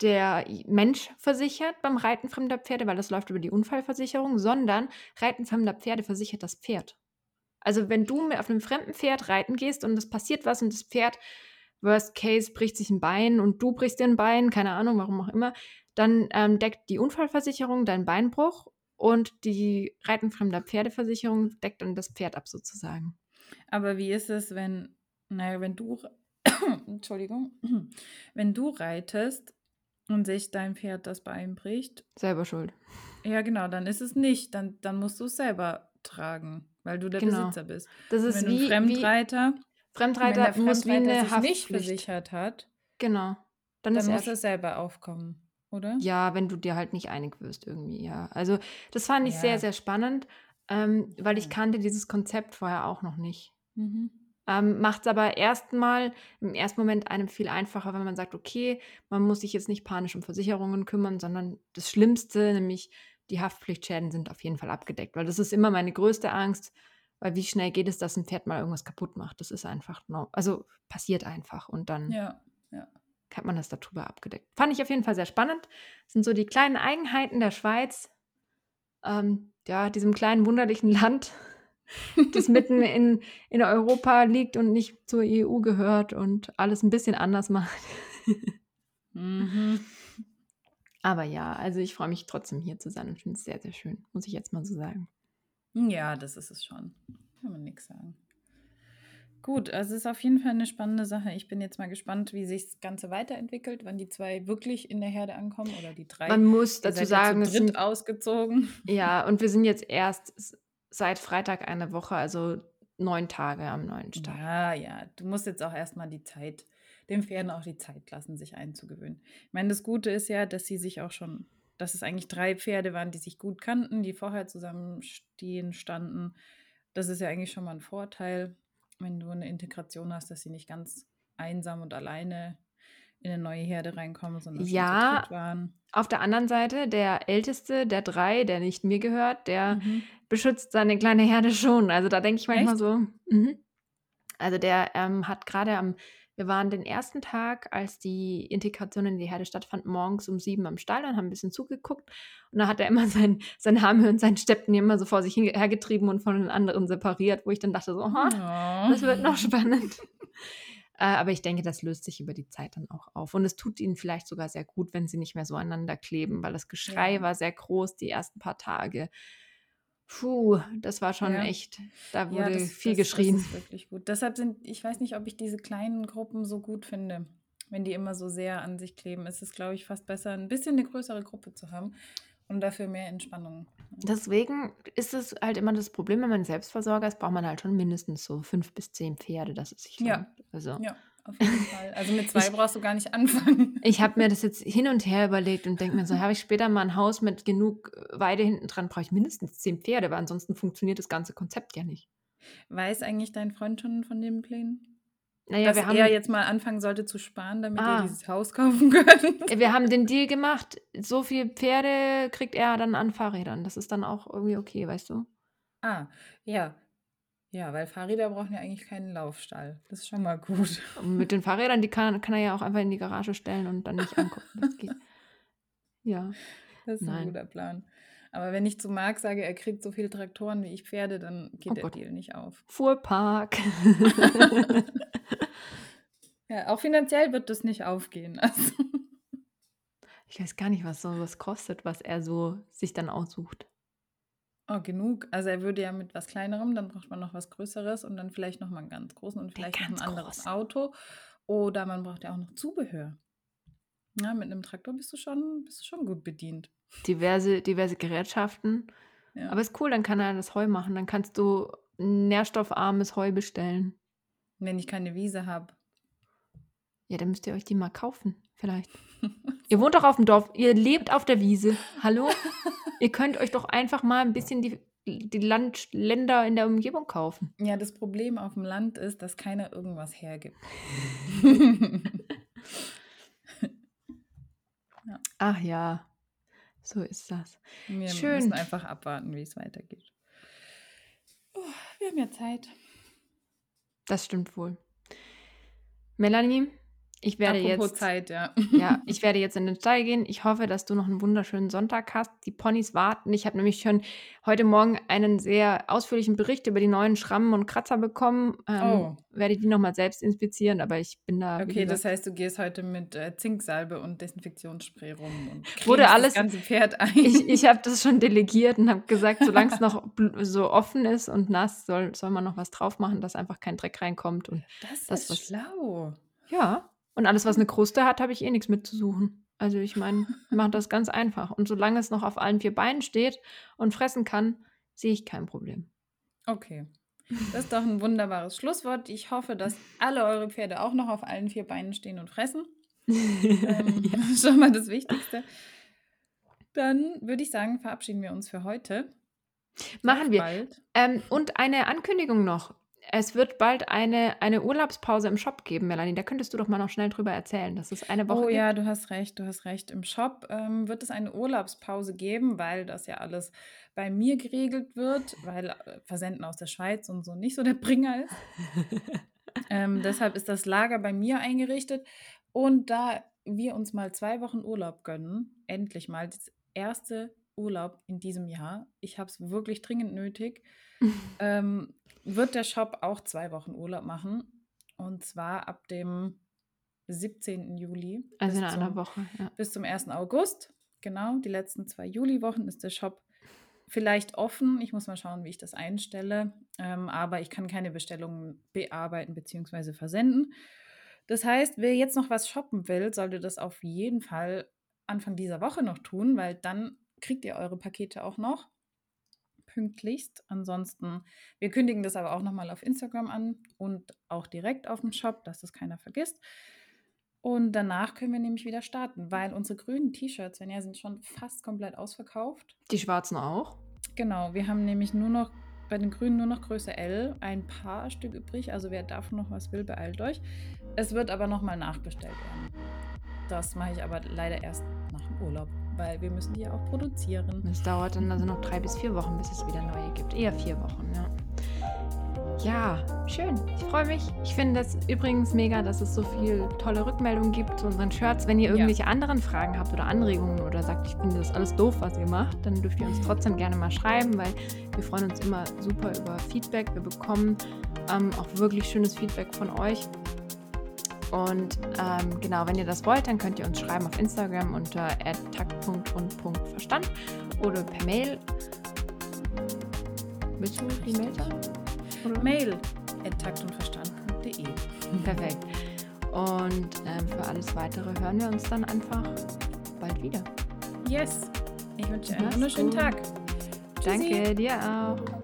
der Mensch versichert beim Reiten fremder Pferde, weil das läuft über die Unfallversicherung, sondern Reiten fremder Pferde versichert das Pferd. Also wenn du auf einem fremden Pferd reiten gehst und es passiert was und das Pferd, worst case, bricht sich ein Bein und du brichst dir ein Bein, keine Ahnung, warum auch immer, dann ähm, deckt die Unfallversicherung deinen Beinbruch und die Reiten fremder Pferdeversicherung deckt dann das Pferd ab sozusagen. Aber wie ist es, wenn, naja, wenn du, Entschuldigung, wenn du reitest und sich dein Pferd das Bein bricht. Selber schuld. Ja, genau, dann ist es nicht. Dann, dann musst du es selber tragen, weil du der genau. Besitzer bist. Das ist wenn wie, ein Fremdreiter, wie Fremdreiter wenn der muss Fremdreiter wie eine sich nicht versichert hat. Genau. Dann, dann muss er selber aufkommen, oder? Ja, wenn du dir halt nicht einig wirst irgendwie, ja. Also das fand ich ja. sehr, sehr spannend, ähm, weil ich kannte dieses Konzept vorher auch noch nicht. Mhm. Ähm, Macht es aber erstmal im ersten Moment einem viel einfacher, wenn man sagt, okay, man muss sich jetzt nicht panisch um Versicherungen kümmern, sondern das Schlimmste, nämlich die Haftpflichtschäden sind auf jeden Fall abgedeckt, weil das ist immer meine größte Angst, weil wie schnell geht es, dass ein Pferd mal irgendwas kaputt macht? Das ist einfach, no, also passiert einfach und dann ja, ja. hat man das darüber abgedeckt. Fand ich auf jeden Fall sehr spannend. Das sind so die kleinen Eigenheiten der Schweiz, ähm, ja, diesem kleinen wunderlichen Land, das mitten in, in Europa liegt und nicht zur EU gehört und alles ein bisschen anders macht. mhm. Aber ja, also ich freue mich trotzdem hier zu sein und finde es sehr, sehr schön, muss ich jetzt mal so sagen. Ja, das ist es schon. Kann man nichts sagen. Gut, also es ist auf jeden Fall eine spannende Sache. Ich bin jetzt mal gespannt, wie sich das Ganze weiterentwickelt, wann die zwei wirklich in der Herde ankommen oder die drei. Man muss dazu sagen, es sind ausgezogen. Ja, und wir sind jetzt erst seit Freitag eine Woche, also neun Tage am neuen Stall. Ja, ja. Du musst jetzt auch erstmal die Zeit, den Pferden auch die Zeit lassen, sich einzugewöhnen. Ich meine, das Gute ist ja, dass sie sich auch schon, dass es eigentlich drei Pferde waren, die sich gut kannten, die vorher zusammenstehen, standen. Das ist ja eigentlich schon mal ein Vorteil, wenn du eine Integration hast, dass sie nicht ganz einsam und alleine in eine neue Herde reinkommen, sondern ja, waren. Auf der anderen Seite, der älteste der drei, der nicht mir gehört, der mhm. beschützt seine kleine Herde schon. Also da denke ich manchmal Echt? so. Mhm. Also der ähm, hat gerade am, wir waren den ersten Tag, als die Integration in die Herde stattfand, morgens um sieben am Stall und haben ein bisschen zugeguckt. Und da hat er immer sein, sein Hamel und sein Steppen immer so vor sich hergetrieben und von den anderen separiert, wo ich dann dachte so, oh. das wird noch spannend. Äh, aber ich denke, das löst sich über die Zeit dann auch auf. Und es tut ihnen vielleicht sogar sehr gut, wenn sie nicht mehr so aneinander kleben, weil das Geschrei ja. war sehr groß die ersten paar Tage. Puh, das war schon Ja. echt da Ja, wurde das viel das das geschrien. ist wirklich gut. Deshalb sind ich weiß nicht, ob ich diese kleinen Gruppen so gut finde, wenn die immer so sehr an sich kleben. Es ist, glaube ich, fast besser, ein bisschen 'ne größere Gruppe zu haben und dafür mehr Entspannung. Deswegen ist es halt immer das Problem, wenn man Selbstversorger ist, braucht man halt schon mindestens so 5 bis 10 Pferde, dass es sich lohnt. Ja. Also Ja, auf jeden Fall. Also, mit 2 ich brauchst du gar nicht anfangen. ich habe mir das jetzt hin und her überlegt und denke mir so: „Habe ich später mal 'n Haus mit genug, Weide hinten dran, brauche ich mindestens 10 Pferde, weil ansonsten funktioniert das ganze Konzept ja nicht.“ Weiß eigentlich dein Freund schon von den Plänen? Na ja, Dass wir er jetzt mal anfangen sollte zu sparen, damit Ah. dieses Haus kaufen könnt? Ja, wir haben den Deal gemacht, so viel Pferde kriegt er dann an Fahrrädern. Das ist dann auch irgendwie okay, weißt du? Ah, ja. Ja, weil Fahrräder brauchen ja eigentlich keinen Laufstall. Das ist schon mal gut. Und mit den Fahrrädern, die kann kann er ja auch einfach in die Garage stellen und dann nicht angucken. Das geht. Ja. Das ist Nein. guter Plan. Aber wenn ich zu Marc sage, er kriegt so viele Traktoren wie ich Pferde, dann geht Oh der Gott. Deal nicht auf. Fuhrpark. Ja, auch finanziell wird das nicht aufgehen. Also Ich weiß gar nicht, was so was kostet, was er so sich dann aussucht. Oh, genug. Also, er würde ja mit was Kleinerem dann braucht man noch was Größeres und dann vielleicht noch mal 'n ganz großen und vielleicht noch 'n ganz anderes große. Auto. Oder man braucht ja auch noch Zubehör. Ja, mit 'nem Traktor bist du schon bist du schon gut bedient. Diverse diverse Gerätschaften. Ja. Aber ist cool, dann kann er das Heu machen. Dann kannst du nährstoffarmes Heu bestellen. Wenn ich keine Wiese habe. Ja, dann müsst ihr euch die mal kaufen, vielleicht. Ihr wohnt doch auf'm Dorf, ihr lebt auf der Wiese. Hallo? Ihr könnt euch doch einfach mal 'n bisschen die die Land Länder in der Umgebung kaufen. Ja, das Problem auf'm Land ist, dass keiner irgendwas hergibt. Ja. Ach ja, so ist das. Wir müssen Schön. einfach abwarten, wie's weitergeht. Oh, wir haben ja Zeit. Das stimmt wohl. Melanie, ich werde Apropos jetzt Zeit, ja. ja, ich werde jetzt in den Stall gehen. Ich hoffe, dass du noch 'n wunderschönen Sonntag hast. Die Ponys warten. Ich habe nämlich schon heute Morgen einen sehr ausführlichen Bericht über die neuen Schrammen und Kratzer bekommen. Ähm, Oh. werde die noch mal selbst inspizieren, aber ich bin da, Okay, das heißt, du gehst heute mit, äh, Zinksalbe und Desinfektionsspray rum und Wurde cremst das alles ganze Pferd ein. ich ich habe das schon delegiert und habe gesagt, solang's noch bl so offen ist und nass, soll soll man noch was drauf machen, dass einfach kein Dreck reinkommt und Das das, ist was schlau. ja, und alles, was 'ne Kruste hat, habe ich eh nix mitzusuchen. Also, ich meine, wir machen das ganz einfach. Und solange es noch auf allen 4 Beinen steht und fressen kann, sehe ich kein Problem. Okay. Das ist doch 'n wunderbares Schlusswort. Ich hoffe, dass alle eure Pferde auch noch auf allen 4 Beinen stehen und fressen. Ähm, Ja. schon mal das Wichtigste. Dann würde ich sagen, verabschieden wir uns für heute. Machen wir. bald. Ähm, und eine Ankündigung noch. Es wird bald eine eine Urlaubspause im Shop geben, Melanie. Da könntest du doch mal noch schnell drüber erzählen, dass es eine Woche Oh gibt. ja, du hast recht, du hast recht. Im Shop, ähm, wird es eine Urlaubspause geben, weil das ja alles bei mir geregelt wird, weil, äh, Versenden aus der Schweiz und so nicht so der Bringer ist. Ähm, deshalb ist das Lager bei mir eingerichtet. Und da wir uns mal 2 Wochen Urlaub gönnen, endlich mal, das erste Urlaub in diesem Jahr, ich habe es wirklich dringend nötig, ähm, wird der Shop auch 2 Wochen Urlaub machen. Und zwar ab dem 17. Juli Also, bis in einer zum Woche, ja. bis zum 1. August. Genau, die letzten 2 Juliwochen ist der Shop vielleicht offen. Ich muss mal schauen, wie ich das einstelle. Ähm, aber ich kann keine Bestellungen bearbeiten beziehungsweise versenden. Das heißt, wer jetzt noch was shoppen will, sollte das auf jeden Fall Anfang dieser Woche noch tun, weil dann kriegt ihr eure Pakete auch noch pünktlichst. Ansonsten wir kündigen das aber auch noch mal auf Instagram an und auch direkt aufm Shop, dass das keiner vergisst. Und danach können wir nämlich wieder starten, weil unsere grünen T-Shirts, Svenja, sind schon fast komplett ausverkauft. Die schwarzen auch? Genau, wir haben nämlich nur noch bei den Grünen nur noch Größe L, ein paar Stück übrig. Also wer davon noch was will, beeilt euch. Es wird aber noch mal nachbestellt werden. Das mache ich aber leider erst nach dem Urlaub, weil wir müssen die ja auch produzieren. Es dauert dann also noch 3 bis 4 Wochen, bis es wieder neue gibt. Eher 4 Wochen, ja. Ja, schön. Ich freue mich. Ich finde das übrigens mega, dass es so viel tolle Rückmeldungen gibt zu unseren Shirts. Wenn ihr Ja. irgendwelche anderen Fragen habt oder Anregungen oder sagt, ich finde das alles doof, was ihr macht, dann dürft ihr uns trotzdem gerne mal schreiben, weil wir freuen uns immer super über Feedback. Wir bekommen ähm, auch wirklich schönes Feedback von euch. Und ähm, genau, wenn ihr das wollt, dann könnt ihr uns schreiben auf Instagram unter takt.und.verstand oder per Mail. Willst du die Mail sagen? Oder? Mail taktundverstand.de. Perfekt. Und ähm, für alles Weitere hören wir uns dann einfach bald wieder. Yes. Ich wünsche einen wunderschönen Tag. Danke, dir auch.